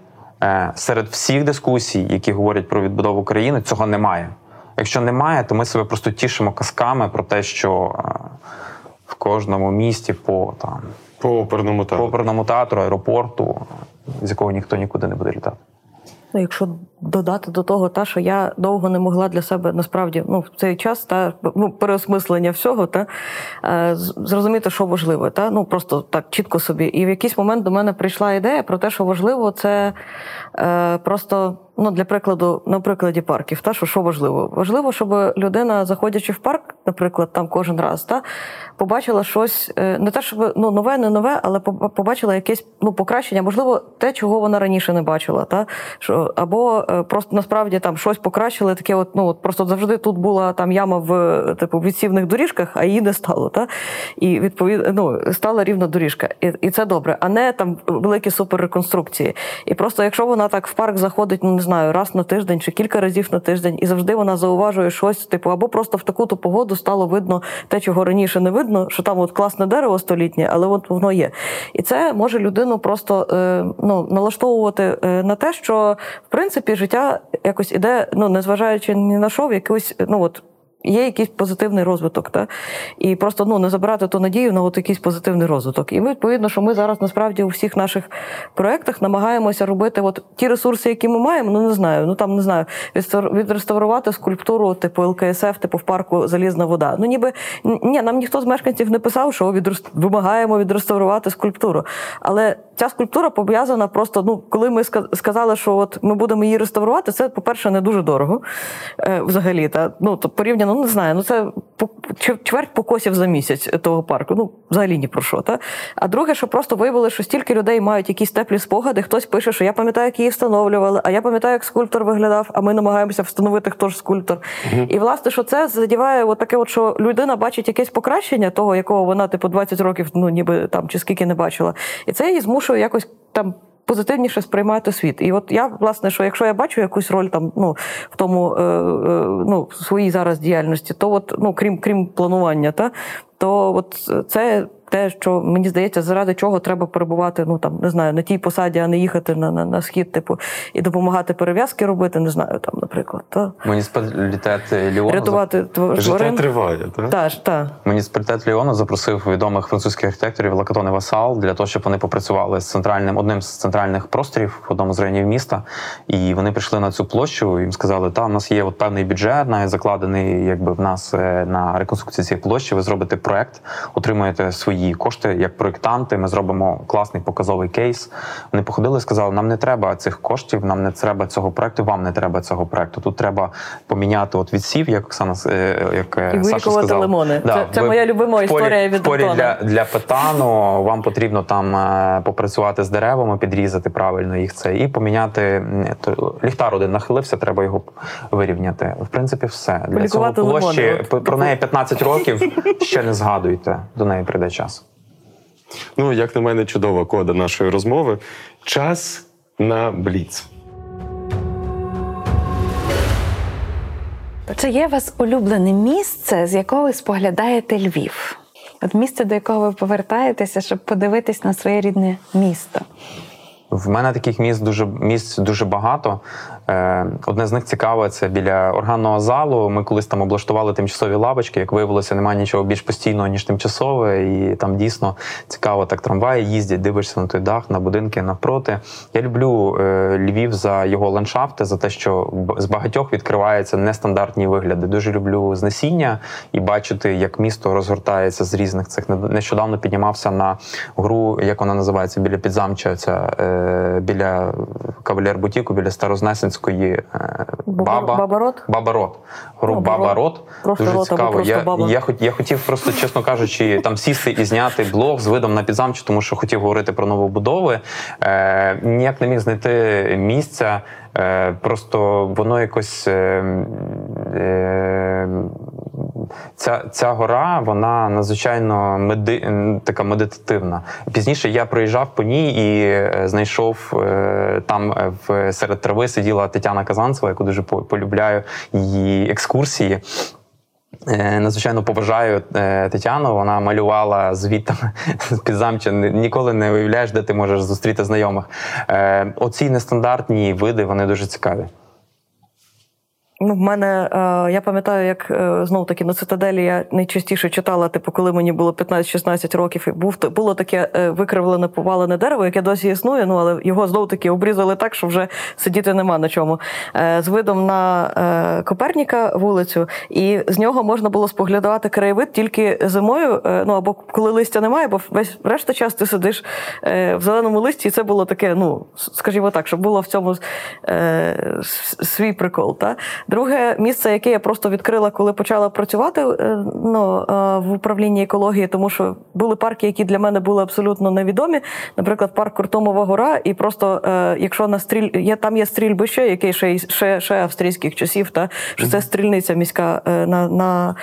е, серед всіх дискусій, які говорять про відбудову країни, цього немає. Якщо немає, то ми себе просто тішимо казками про те, що е, в кожному місті по там по оперному театру, по оперному театру, аеропорту, з якого ніхто нікуди не буде літати. Ну, якщо додати до того, та що я довго не могла для себе насправді ну, в цей час та ну, переосмислення всього, та е, зрозуміти, що важливо, та ну просто так чітко собі. І в якийсь момент до мене прийшла ідея про те, що важливо, це е, просто ну для прикладу, на прикладі парків, та що що важливо? Важливо, щоб людина, заходячи в парк, наприклад, там кожен раз, та побачила щось, е, не те, щоб ну нове, не нове, але побачила якесь ну покращення, можливо, те, чого вона раніше не бачила, та що або е, просто насправді там щось покращили, таке, от ну от просто завжди тут була там яма в типу відсівних доріжках, а її не стало. Та і відповідно ну, стала рівна доріжка, і і це добре, а не там великі суперреконструкції. І просто якщо вона так в парк заходить, ну знаю, раз на тиждень чи кілька разів на тиждень, і завжди вона зауважує щось, типу, або просто в таку-то погоду стало видно те, чого раніше не видно, що там от класне дерево столітнє, але от воно є. І це може людину просто е, ну, налаштовувати е, на те, що в принципі життя якось іде, ну незважаючи ні на що, в якось, ну от є якийсь позитивний розвиток, та? і просто ну не забирати ту надію на от якийсь позитивний розвиток. І ми відповідно, що ми зараз насправді у всіх наших проєктах намагаємося робити от ті ресурси, які ми маємо. Ну не знаю, ну там не знаю, відреставрувати скульптуру, типу ЛКСФ, типу в парку Залізна вода. Ну ніби ні, нам ніхто з мешканців не писав, що вимагаємо відреставрувати скульптуру. Але ця скульптура пов'язана просто. Ну, коли ми сказали, що от ми будемо її реставрувати, це, по-перше, не дуже дорого е, взагалі. Та ну то порівняно ну не знаю, ну це чверть покосів за місяць того парку. Ну, взагалі ні про що. Та? А друге, що просто виявили, що стільки людей мають якісь теплі спогади, хтось пише, що я пам'ятаю, як її встановлювали, а я пам'ятаю, як скульптор виглядав, а ми намагаємося встановити, хто ж скульптор. uh І власне, що це задіває, от таке, от, що людина бачить якесь покращення того, якого вона, типу, 20 років, ну ніби там чи скільки не бачила. І це її змушує якось там позитивніше сприймати світ. І от я, власне, що якщо я бачу якусь роль там, ну в тому е, е, ну, своїй зараз діяльності, то от, ну крім крім планування, та то от це те, що мені здається, заради чого треба перебувати, ну там не знаю, на тій посаді, а не їхати на на, на схід, типу, і допомагати перев'язки робити, не знаю, там, наприклад. Та? Муніципалітет Ліону Рятувати тварин. Життя триває, так? Та, ж, та. Муніципалітет Ліону запросив відомих французьких архітекторів Лакатон і Васал для того, щоб вони попрацювали з центральним одним з центральних просторів в одному з районів міста. І вони прийшли на цю площу. і Їм сказали, та у нас є от певний бюджет, навіть закладений, якби в нас е, на реконструкцію цієї площі. Ви зробите проект, отримуєте свої кошти як проєктанти. Ми зробимо класний показовий кейс. Вони походили і сказали, нам не треба цих коштів, нам не треба цього проекту. Вам не треба цього проекту. Тут треба поміняти от відсів, як Оксана е, як е, І Саша сказала. лимони. Да, Це- це ви моя любима історія від в для, для петану. Вам потрібно там е, попрацювати з деревами, підрізати правильно їх це і поміняти то, ліхтар один нахилився, треба його вирівняти. В принципі, все для цього площі лимони, про неї 15 років. Ще не згадуйте. До неї прийде час. Ну, як на мене, чудова кода нашої розмови. Час на бліц. Чи є у вас улюблене місце, з якого ви споглядаєте Львів? От місце, до якого ви повертаєтеся, щоб подивитись на своє рідне місто. В мене таких місць дуже місць дуже багато. Е, Одне з них цікаве це біля органного залу. Ми колись там облаштували тимчасові лавочки. Як виявилося, немає нічого більш постійного ніж тимчасове, і там дійсно цікаво. Так трамваї їздять, дивишся на той дах, на будинки навпроти. Я люблю е, Львів за його ландшафти, за те, що з багатьох відкриваються нестандартні вигляди. Дуже люблю знесіння і бачити, як місто розгортається з різних цих. Нещодавно піднімався на гру, як вона називається, біля підзамча, ця е, біля кавалер бутіку, біля старознесенської е, баба. Бабарот? Бабарот. Гру Бабарот. Бабарот. Дуже цікаво. Я, я, я хотів просто, чесно кажучи, там сісти і зняти блог з видом на підзамчу, тому що хотів говорити про новобудови. Е, ніяк не міг знайти місця. Е, просто воно якось. Е, е, Ця, ця гора, вона надзвичайно меди, така медитативна. Пізніше я проїжджав по ній і е, знайшов е, там е, в серед трави сиділа Тетяна Казанцева, яку дуже полюбляю її екскурсії. Надзвичайно поважаю Тетяну. Вона малювала звітом з підзамча. Ні- Ніколи не уявляєш, де ти можеш зустріти знайомих. Оці нестандартні види вони дуже цікаві. Ну, в мене е, я пам'ятаю, як е, знов таки на цитаделі я найчастіше читала, типу, коли мені було 15-16 років, і був було таке е, викривлене повалене дерево, яке досі існує. Ну але його знов таки обрізали так, що вже сидіти нема на чому. З видом на Коперніка вулицю, і з нього можна було споглядати краєвид тільки зимою. ну або коли листя немає, бо весь решта час ти сидиш в зеленому листі, і це було таке, ну скажімо так, щоб було в цьому свій прикол. Та? Друге місце, яке я просто відкрила, коли почала працювати е, ну, е, в управлінні екології, тому що були парки, які для мене були абсолютно невідомі. Наприклад, парк Куртомова гора, і просто е, якщо на стріль є там є стрільбище, який ще, ще, ще австрійських часів, та що це стрільниця міська на, на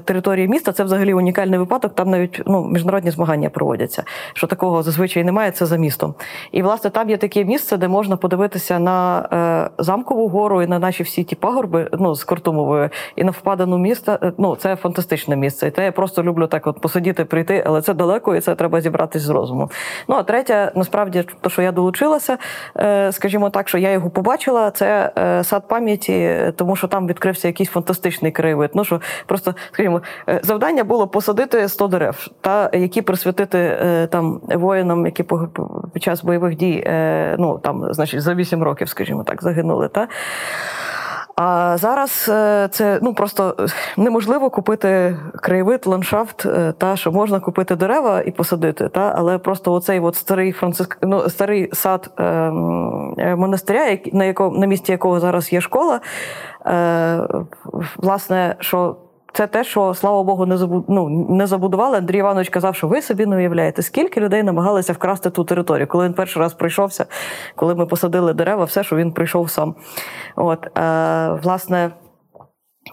території міста. Це взагалі унікальний випадок. Там навіть ну, міжнародні змагання проводяться. Що такого зазвичай немає, це за містом. І власне там є таке місце, де можна подивитися на замкову гору і на наші всі ті пагорби, ну з Кортумовою, і на впадану міста. Е, Ну це фантастичне місце. І те я просто люблю так, от посидіти, прийти, але це далеко, і це треба зібратись з розуму. Ну а третє, насправді, то, що я долучилася, е, скажімо так, що я його побачила, це е, сад пам'яті, тому що там відкрився якийсь фантастичний краєвид. Ну що просто, скажімо, завдання було посадити 100 дерев, та які присвятити там воїнам, які під час бойових дій, ну там, значить, за 8 років, скажімо так, загинули. Та? А зараз е, це ну просто неможливо купити краєвид, ландшафт, е, та що можна купити дерева і посадити, та але просто оцей от старий франциск, ну старий сад е, е, монастиря, на якому на місці якого зараз є школа, е, власне, що. Це те, що слава Богу, не ну, не забудували. Андрій Іванович казав, що ви собі не уявляєте, скільки людей намагалися вкрасти ту територію. Коли він перший раз прийшовся, коли ми посадили дерева, все, що він прийшов сам. От, е, власне,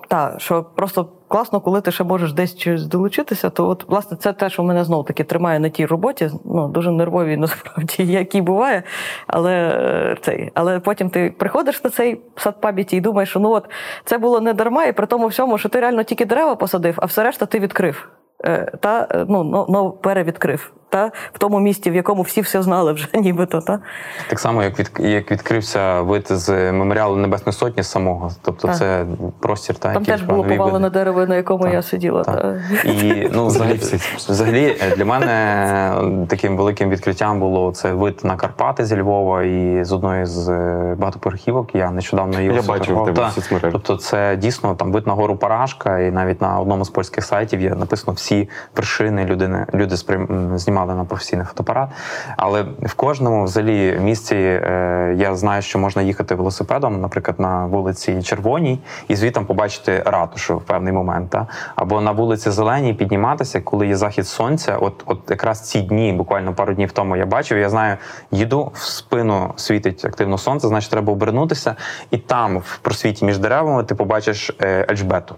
так, що просто класно, коли ти ще можеш десь щось долучитися, то от, власне, це те, що мене знов таки тримає на тій роботі. Ну, дуже нервові, насправді, які буває. Але, е, цей, але потім ти приходиш на цей сад пам'яті і думаєш, що ну от це було не дарма, і при тому всьому, що ти реально тільки дерева посадив, а все решта ти відкрив. е, та е, ну, ну, перевідкрив. Та в тому місті, в якому всі все знали вже, нібито. Та? Так само, як від як відкрився вид з меморіалу Небесної Сотні самого. Тобто, Так. це простір, та Там теж було повалене дерево, на якому Так, я сиділа. так. Та. І ну, взагалі, Взагалі е, для мене е, таким великим відкриттям було це вид на Карпати зі Львова і з одної з е, багатоповерхівок. Я нещодавно її Я бачив тебе в. Тобто, це дійсно там вид на гору Парашка, і навіть на одному з польських сайтів є написано всі вершини людини. Люди сприйм... м, знімали на професійний фотоапарат. Але в кожному взагалі місці е, я знаю, що можна їхати велосипедом, наприклад, на вулиці Червоній, і звітом побачити ратушу в певний момент. Та? Або на вулиці Зеленій підніматися, коли є захід сонця. От, от якраз ці дні, буквально пару днів тому я бачив. Я знаю, їду в спину світить активно сонце, значить треба обернутися, і там, в просвіті між деревами, ти побачиш е, Ельжбету.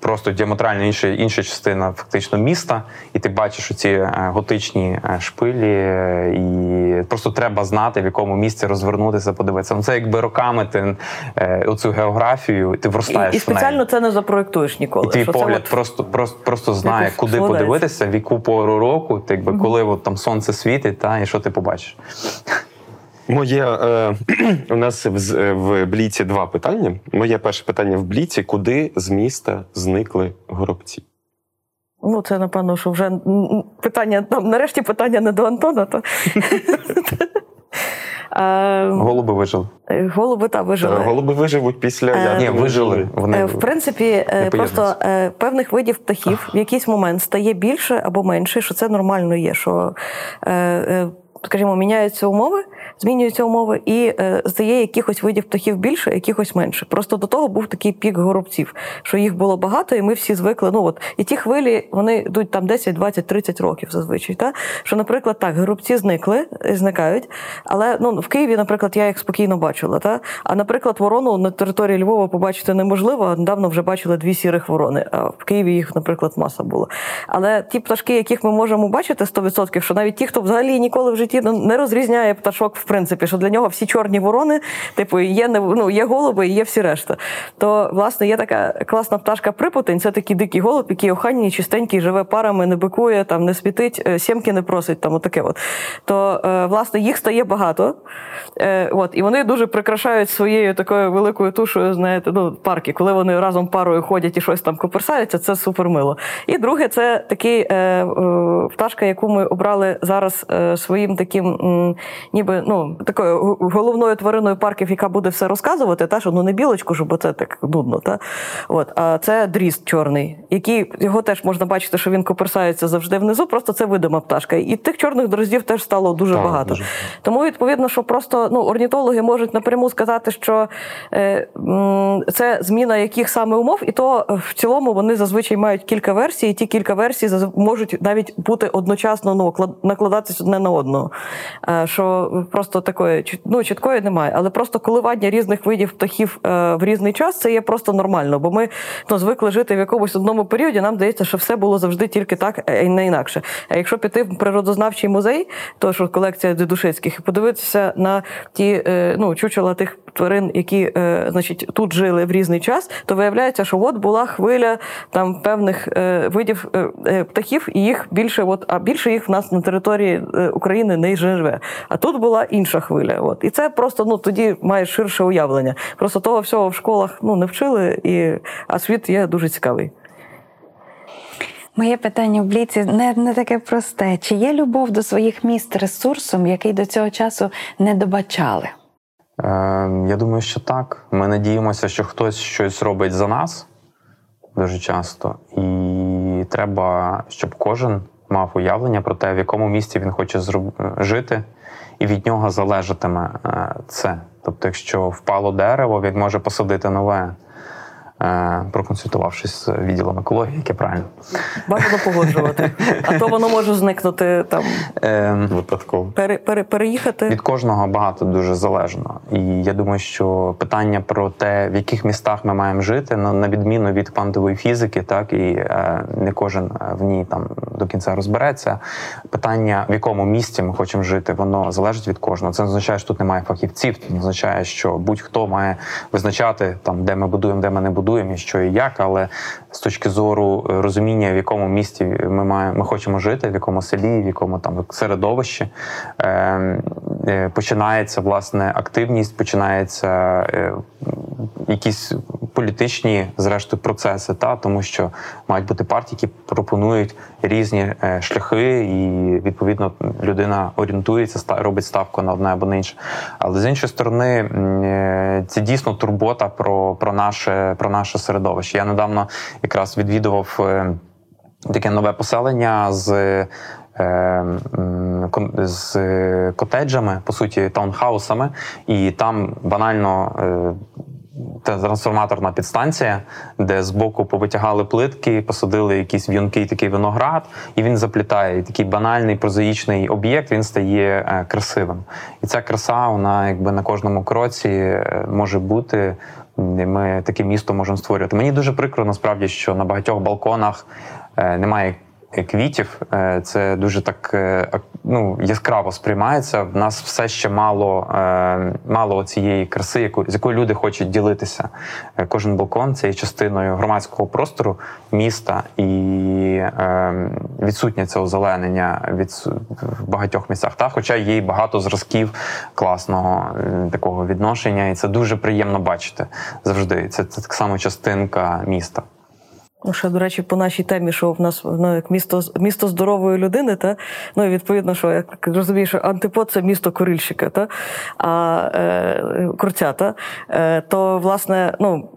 Просто діаметрально інша, інша частина фактично міста, і ти бачиш оці е, готичні е, шпилі, е, і просто треба знати, в якому місці розвернутися, подивитися. Ну це якби роками ти оцю географію, ти вростаєш І, і в неї. спеціально це не запроєктуєш ніколи. І твій що це погляд от- просто, просто, просто знає, Якось куди подивитися, в яку пору року, ти, якби, коли от, там сонце світить, та, і що ти побачиш. Моє е, у нас в, е, в бліці два питання. Моє перше питання в бліці: куди з міста зникли горобці? Ну, це напевно, що вже питання там, нарешті питання не до Антона, то Е, Голуби вижили. голуби та вижили. Е, Голуби виживуть після Е, Ні, вижили. Вони Е, В принципі, е, не просто е, певних видів птахів в якийсь момент стає більше або менше, що це нормально є. Що, е, е, скажімо, міняються умови, змінюються умови, і е, стає якихось видів птахів більше, якихось менше. Просто до того був такий пік горобців, що їх було багато, і ми всі звикли. Ну от і ті хвилі вони йдуть там 10, 20, 30 років зазвичай. Та? Що, наприклад, так, горобці зникли, е, зникають, але ну, в Києві, наприклад, я їх спокійно бачила. Та? А наприклад, ворону на території Львова побачити неможливо. Недавно вже бачили дві сірих ворони. А в Києві їх, наприклад, маса було. Але ті пташки, яких ми можемо бачити 100%, що навіть ті, хто взагалі ніколи в житті ну, не розрізняє пташок, в принципі, що для нього всі чорні ворони, типу, є не ну, є голуби і є всі решта. То власне є така класна пташка припутень. Це такий дикий голуб, який охайний, чистенький, живе парами, не бикує, там не світить, е, сімки не просить. Там отаке. От то е, власне їх стає багато. Е, от, і вони дуже прикрашають своєю такою великою тушою, знаєте, ну, парки, коли вони разом парою ходять і щось там коперсаються, це супер мило. І друге, це такий пташка, яку ми обрали зараз своїм таким, ніби ну, такою головною твариною парків, яка буде все розказувати, та що ну не білочку ж, бо це так нудно. Та? От, а це дріст чорний, який його теж можна бачити, що він коперсається завжди внизу, просто це видима пташка. І тих чорних дроздів теж стало дуже Так, багато. дуже. Тому відповідно, що просто ну орнітологи можуть напряму сказати, що е, м, це зміна яких саме умов, і то е, в цілому вони зазвичай мають кілька версій, і ті кілька версій можуть навіть бути одночасно ну, клад- накладатись одне на одного. Е, що просто такої ну, чіткої немає. Але просто коливання різних видів птахів е, в різний час це є просто нормально, бо ми ну, звикли жити в якомусь одному періоді. Нам здається, що все було завжди тільки так, і не інакше. А якщо піти в природознавчий музей, то що колекція Дедушицьких, і подивитися на ті е, ну, чучела тих тварин, які е, значить, тут жили в різний час, то виявляється, що от була хвиля там певних е, видів е, птахів, і їх більше, от, а більше їх в нас на території України не живе. А тут була інша хвиля. От. І це просто ну, тоді має ширше уявлення. Просто того всього в школах ну, не вчили, і, а світ є дуже цікавий. Моє питання в бліці не, не таке просте. Чи є любов до своїх міст ресурсом, який до цього часу не добачали? Е, я думаю, що так. Ми надіємося, що хтось щось робить за нас дуже часто, і треба, щоб кожен мав уявлення про те, в якому місці він хоче жити, і від нього залежатиме е, це. Тобто, якщо впало дерево, він може посадити нове, проконсультувавшись з відділом екології, яке правильно. Бажано погоджувати. А то воно може зникнути там, Е, Випадково. пере, пере, переїхати. Від кожного багато дуже залежно. І я думаю, що питання про те, в яких містах ми маємо жити, ну, на відміну від квантової фізики, так і е, не кожен е, в ній там до кінця розбереться. Питання, в якому місці ми хочемо жити, воно залежить від кожного. Це не означає, що тут немає фахівців. Це не означає, що будь-хто має визначати там, де ми будуємо, де ми не будуємо, і що і як. Але з точки зору е, розуміння, в якому місті ми маємо, ми хочемо жити, в якому селі, в якому там середовищі, е, е, починається власне активність, починається е, якісь політичні, зрештою, процеси, та тому що мають бути партії, які пропонують різні шляхи, і відповідно людина орієнтується, ста- робить ставку на одне або на інше. Але з іншої сторони, це дійсно турбота про, про, наше, про наше середовище. Я недавно якраз відвідував. е, Таке нове поселення з е, з котеджами, по суті, таунхаусами, і там банально. е, трансформаторна підстанція, де збоку повитягали плитки, посадили якийсь в'юнкий такий виноград, і він заплітає. І такий банальний прозаїчний об'єкт він стає красивим. І ця краса, вона якби на кожному кроці може бути. Ми таке місто можемо створювати. Мені дуже прикро, насправді, що на багатьох балконах е, немає квітів. Е, Це дуже так е, ну, яскраво сприймається. В нас все ще мало, е, мало цієї краси, яку, з якою люди хочуть ділитися. Е, Кожен балкон це є частиною громадського простору міста, і е, відсутнє це озеленення від в багатьох місцях. Та, хоча є багато зразків класного е, такого відношення, і це дуже приємно бачити завжди. Це, це так само частинка міста. Ну, ще, до речі, по нашій темі, що в нас ну, як місто, місто здорової людини, та ну і відповідно, що я розумію, що антипод це місто курильщика, та а е, курця, та е, то власне, ну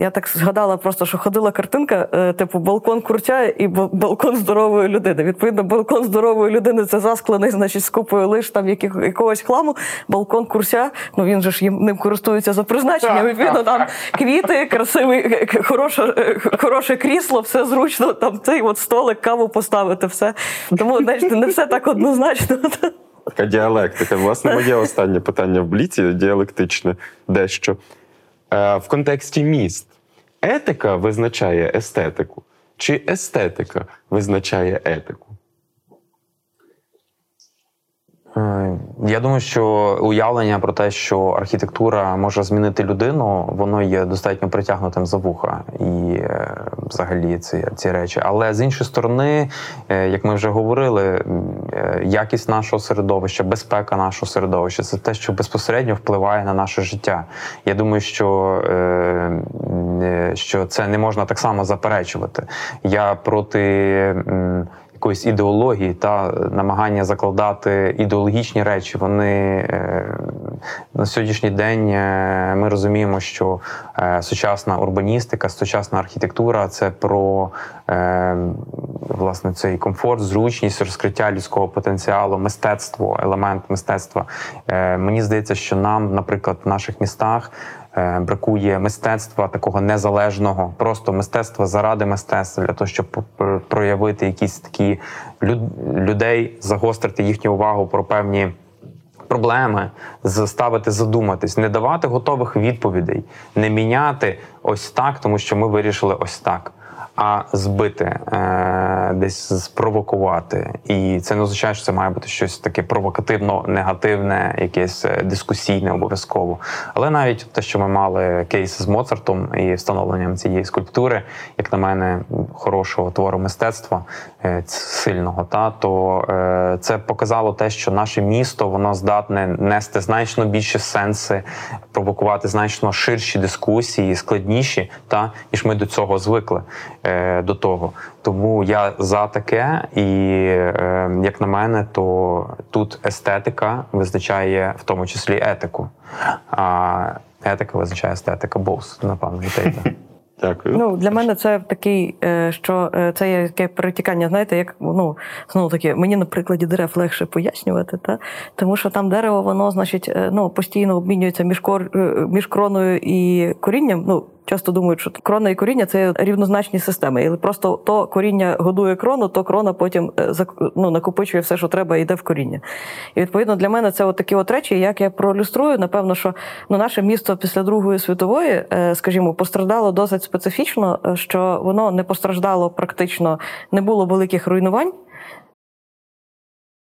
я так згадала, просто що ходила картинка, е, типу балкон курця і балкон здорової людини. Відповідно, балкон здорової людини це засклений, значить, з купою лиш там яких, якогось хламу. Балкон курця, ну він же ж їм ним користується за призначенням. Відповідно, там квіти, красивий, к- хороше, е, хороше крісло, все зручно, там цей от столик, каву поставити, все. Тому, знаєте, не все так однозначно. Така діалектика. Власне, моє останнє питання в бліці діалектичне дещо. Е, в контексті міст етика визначає естетику, чи естетика визначає етику? Е, Я думаю, що уявлення про те, що архітектура може змінити людину, воно є достатньо притягнутим за вуха і е, взагалі ці, ці речі. Але з іншої сторони, е, як ми вже говорили, е, якість нашого середовища, безпека нашого середовища це те, що безпосередньо впливає на наше життя. Я думаю, що, е, е, що це не можна так само заперечувати. Я проти. Якоїсь ідеології та намагання закладати ідеологічні речі. Вони е, на сьогоднішній день е, ми розуміємо, що е, сучасна урбаністика, сучасна архітектура це про е, власне цей комфорт, зручність, розкриття людського потенціалу, мистецтво, елемент мистецтва. Е, Мені здається, що нам, наприклад, в наших містах. Е, Бракує мистецтва такого незалежного, просто мистецтва заради мистецтва для того, щоб проявити якісь такі люд- людей, загострити їхню увагу про певні проблеми, заставити задуматись, не давати готових відповідей, не міняти ось так, тому що ми вирішили ось так. А збити, е, десь спровокувати. І це не означає, що це має бути щось таке провокативно, негативне, якесь е, дискусійне обов'язково. Але навіть те, що ми мали кейс з Моцартом і встановленням цієї скульптури, як на мене, хорошого твору мистецтва е, сильного, та то це показало те, що наше місто воно здатне нести значно більше сенси, провокувати значно ширші дискусії, складніші, та ніж ми до цього звикли до того. Тому я за таке, і е, як на мене, то тут естетика визначає в тому числі етику. А етика визначає естетика боус, напевно, і те. Дякую. Ну, для мене це такий, е, що е, це є таке перетікання, знаєте, як ну, знову таки, мені на прикладі дерев легше пояснювати, та? тому що там дерево, воно, значить, е, ну, постійно обмінюється між, кор, е, між кроною і корінням. Ну, часто думають, що крона і коріння це рівнозначні системи. І просто то коріння годує крону, то крона потім е, ну, накопичує все, що треба, і йде в коріння. І відповідно для мене це от такі от речі, як я проілюструю, напевно, що ну, наше місто після Другої світової, е, скажімо, постраждало досить специфічно, е, що воно не постраждало практично, не було великих руйнувань.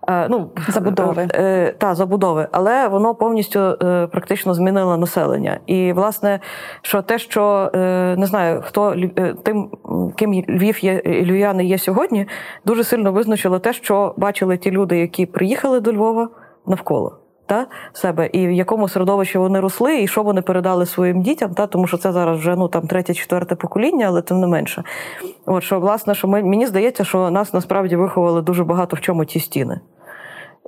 Е, ну, Забудови. Е, та, забудови, але воно повністю е, практично змінило населення. І, власне, що те, що не знаю, хто тим, ким Львів є Львів'яни є сьогодні, дуже сильно визначило те, що бачили ті люди, які приїхали до Львова навколо. Та себе, і в якому середовищі вони росли, і що вони передали своїм дітям, та тому що це зараз вже ну там третє, четверте покоління, але тим не менше. От що власне, що ми мені здається, що нас насправді виховали дуже багато в чому ті стіни.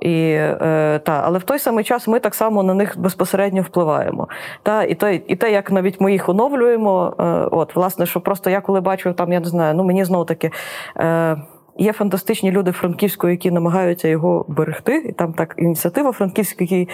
І, е, та, але в той самий час ми так само на них безпосередньо впливаємо. Та, і, те, і те, як навіть ми їх оновлюємо, е, от, власне, що просто я коли бачу, там, я не знаю, ну мені знову таки. Е, Є фантастичні люди Франківського, які намагаються його берегти. І там так ініціатива Франківська, які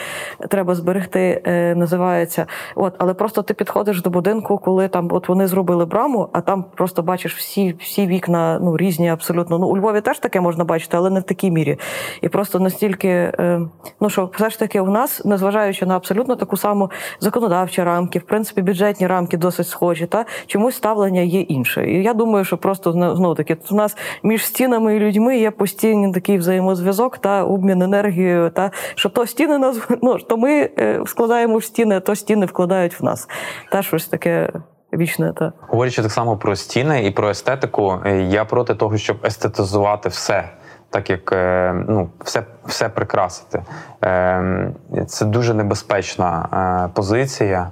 треба зберегти, е, називається. От, але просто ти підходиш до будинку, коли там от вони зробили браму, а там просто бачиш всі, всі вікна ну, різні абсолютно. Ну, у Львові теж таке можна бачити, але не в такій мірі. І просто настільки, е, ну що все ж таки у нас, незважаючи на абсолютно таку саму законодавчі рамки, в принципі, бюджетні рамки досить схожі, та чомусь ставлення є інше. І я думаю, що просто знову таки у нас між стінами і людьми є постійний такий взаємозв'язок та обмін енергією, та що то стіни нас ну, то ми е, складаємо в стіни, а то стіни вкладають в нас. Та щось таке вічне. Та. Говорячи так само про стіни і про естетику, е, я проти того, щоб естетизувати все. Так як е, ну, все все прикрасити. Е, Це дуже небезпечна е, позиція.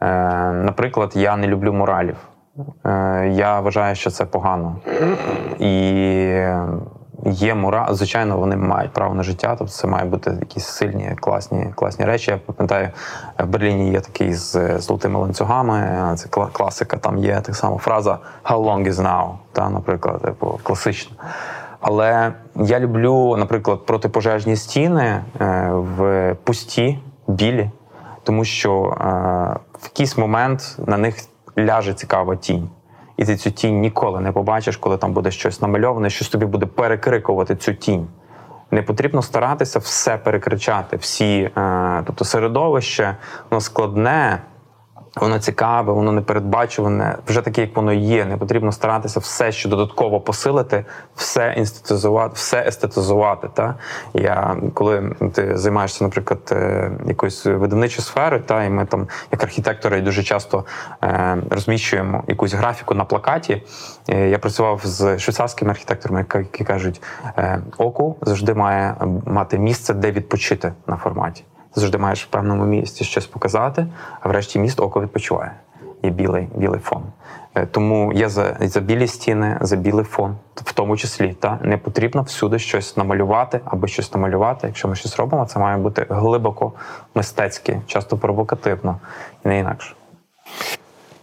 Е, Наприклад, я не люблю моралів. Е, Я вважаю, що це погано. І є мораль, звичайно, вони мають право на життя, тобто це має бути якісь сильні, класні, класні речі. Я пам'ятаю, в Берліні є такий з золотими ланцюгами. Це класика. Там є так само фраза «How long is now?» та, наприклад, типу, класична. Але я люблю, наприклад, протипожежні стіни е, в пусті, білі, тому що е, в якийсь момент на них ляже цікава тінь. І ти цю тінь ніколи не побачиш, коли там буде щось намальоване, щось тобі буде перекрикувати цю тінь. Не потрібно старатися все перекричати, всі, е, тобто середовище, воно складне, воно цікаве, воно непередбачуване, вже таке, як воно є. Не потрібно старатися все, що додатково посилити, все інститутизувати, все естетизувати. Та? Я, коли ти займаєшся, наприклад, е, якоюсь видавничою сферою, та, і ми там, як архітектори, дуже часто е, розміщуємо якусь графіку на плакаті. Е, Я працював з швейцарськими архітекторами, які кажуть, е, оку завжди має мати місце, де відпочити на форматі. Завжди маєш в певному місці щось показати, а врешті міст око відпочиває. Є білий, білий фон. Е, Тому я за, за білі стіни, за білий фон, в тому числі. Та не потрібно всюди щось намалювати або щось намалювати. Якщо ми щось робимо, це має бути глибоко мистецьке, часто провокативно і не інакше.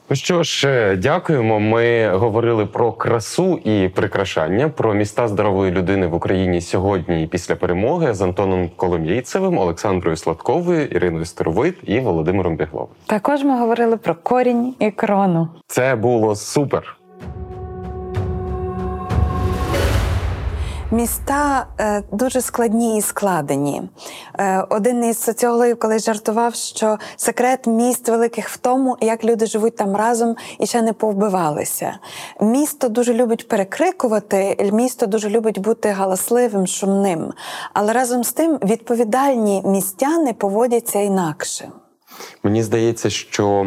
Ну що ж, е, дякуємо. Ми говорили про красу і прикрашання, про міста здорової людини в Україні сьогодні і після перемоги з Антоном Коломійцевим, Олександрою Сладковою, Іриною Старовит і Володимиром Бігловим. Також ми говорили про корінь і крону. Це було супер. Міста е, дуже складні і складені. Е, один із соціологів колись жартував, що секрет міст великих в тому, як люди живуть там разом і ще не повбивалися. Місто дуже любить перекрикувати, місто дуже любить бути галасливим, шумним. Але разом з тим відповідальні містяни поводяться інакше. Мені здається, що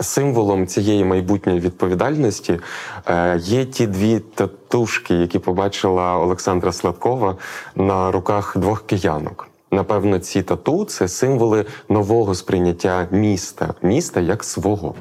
символом цієї майбутньої відповідальності е, є ті дві татушки, які побачила Олександра Сладкова на руках двох киянок. Напевно, ці тату це символи нового сприйняття міста, міста як свого.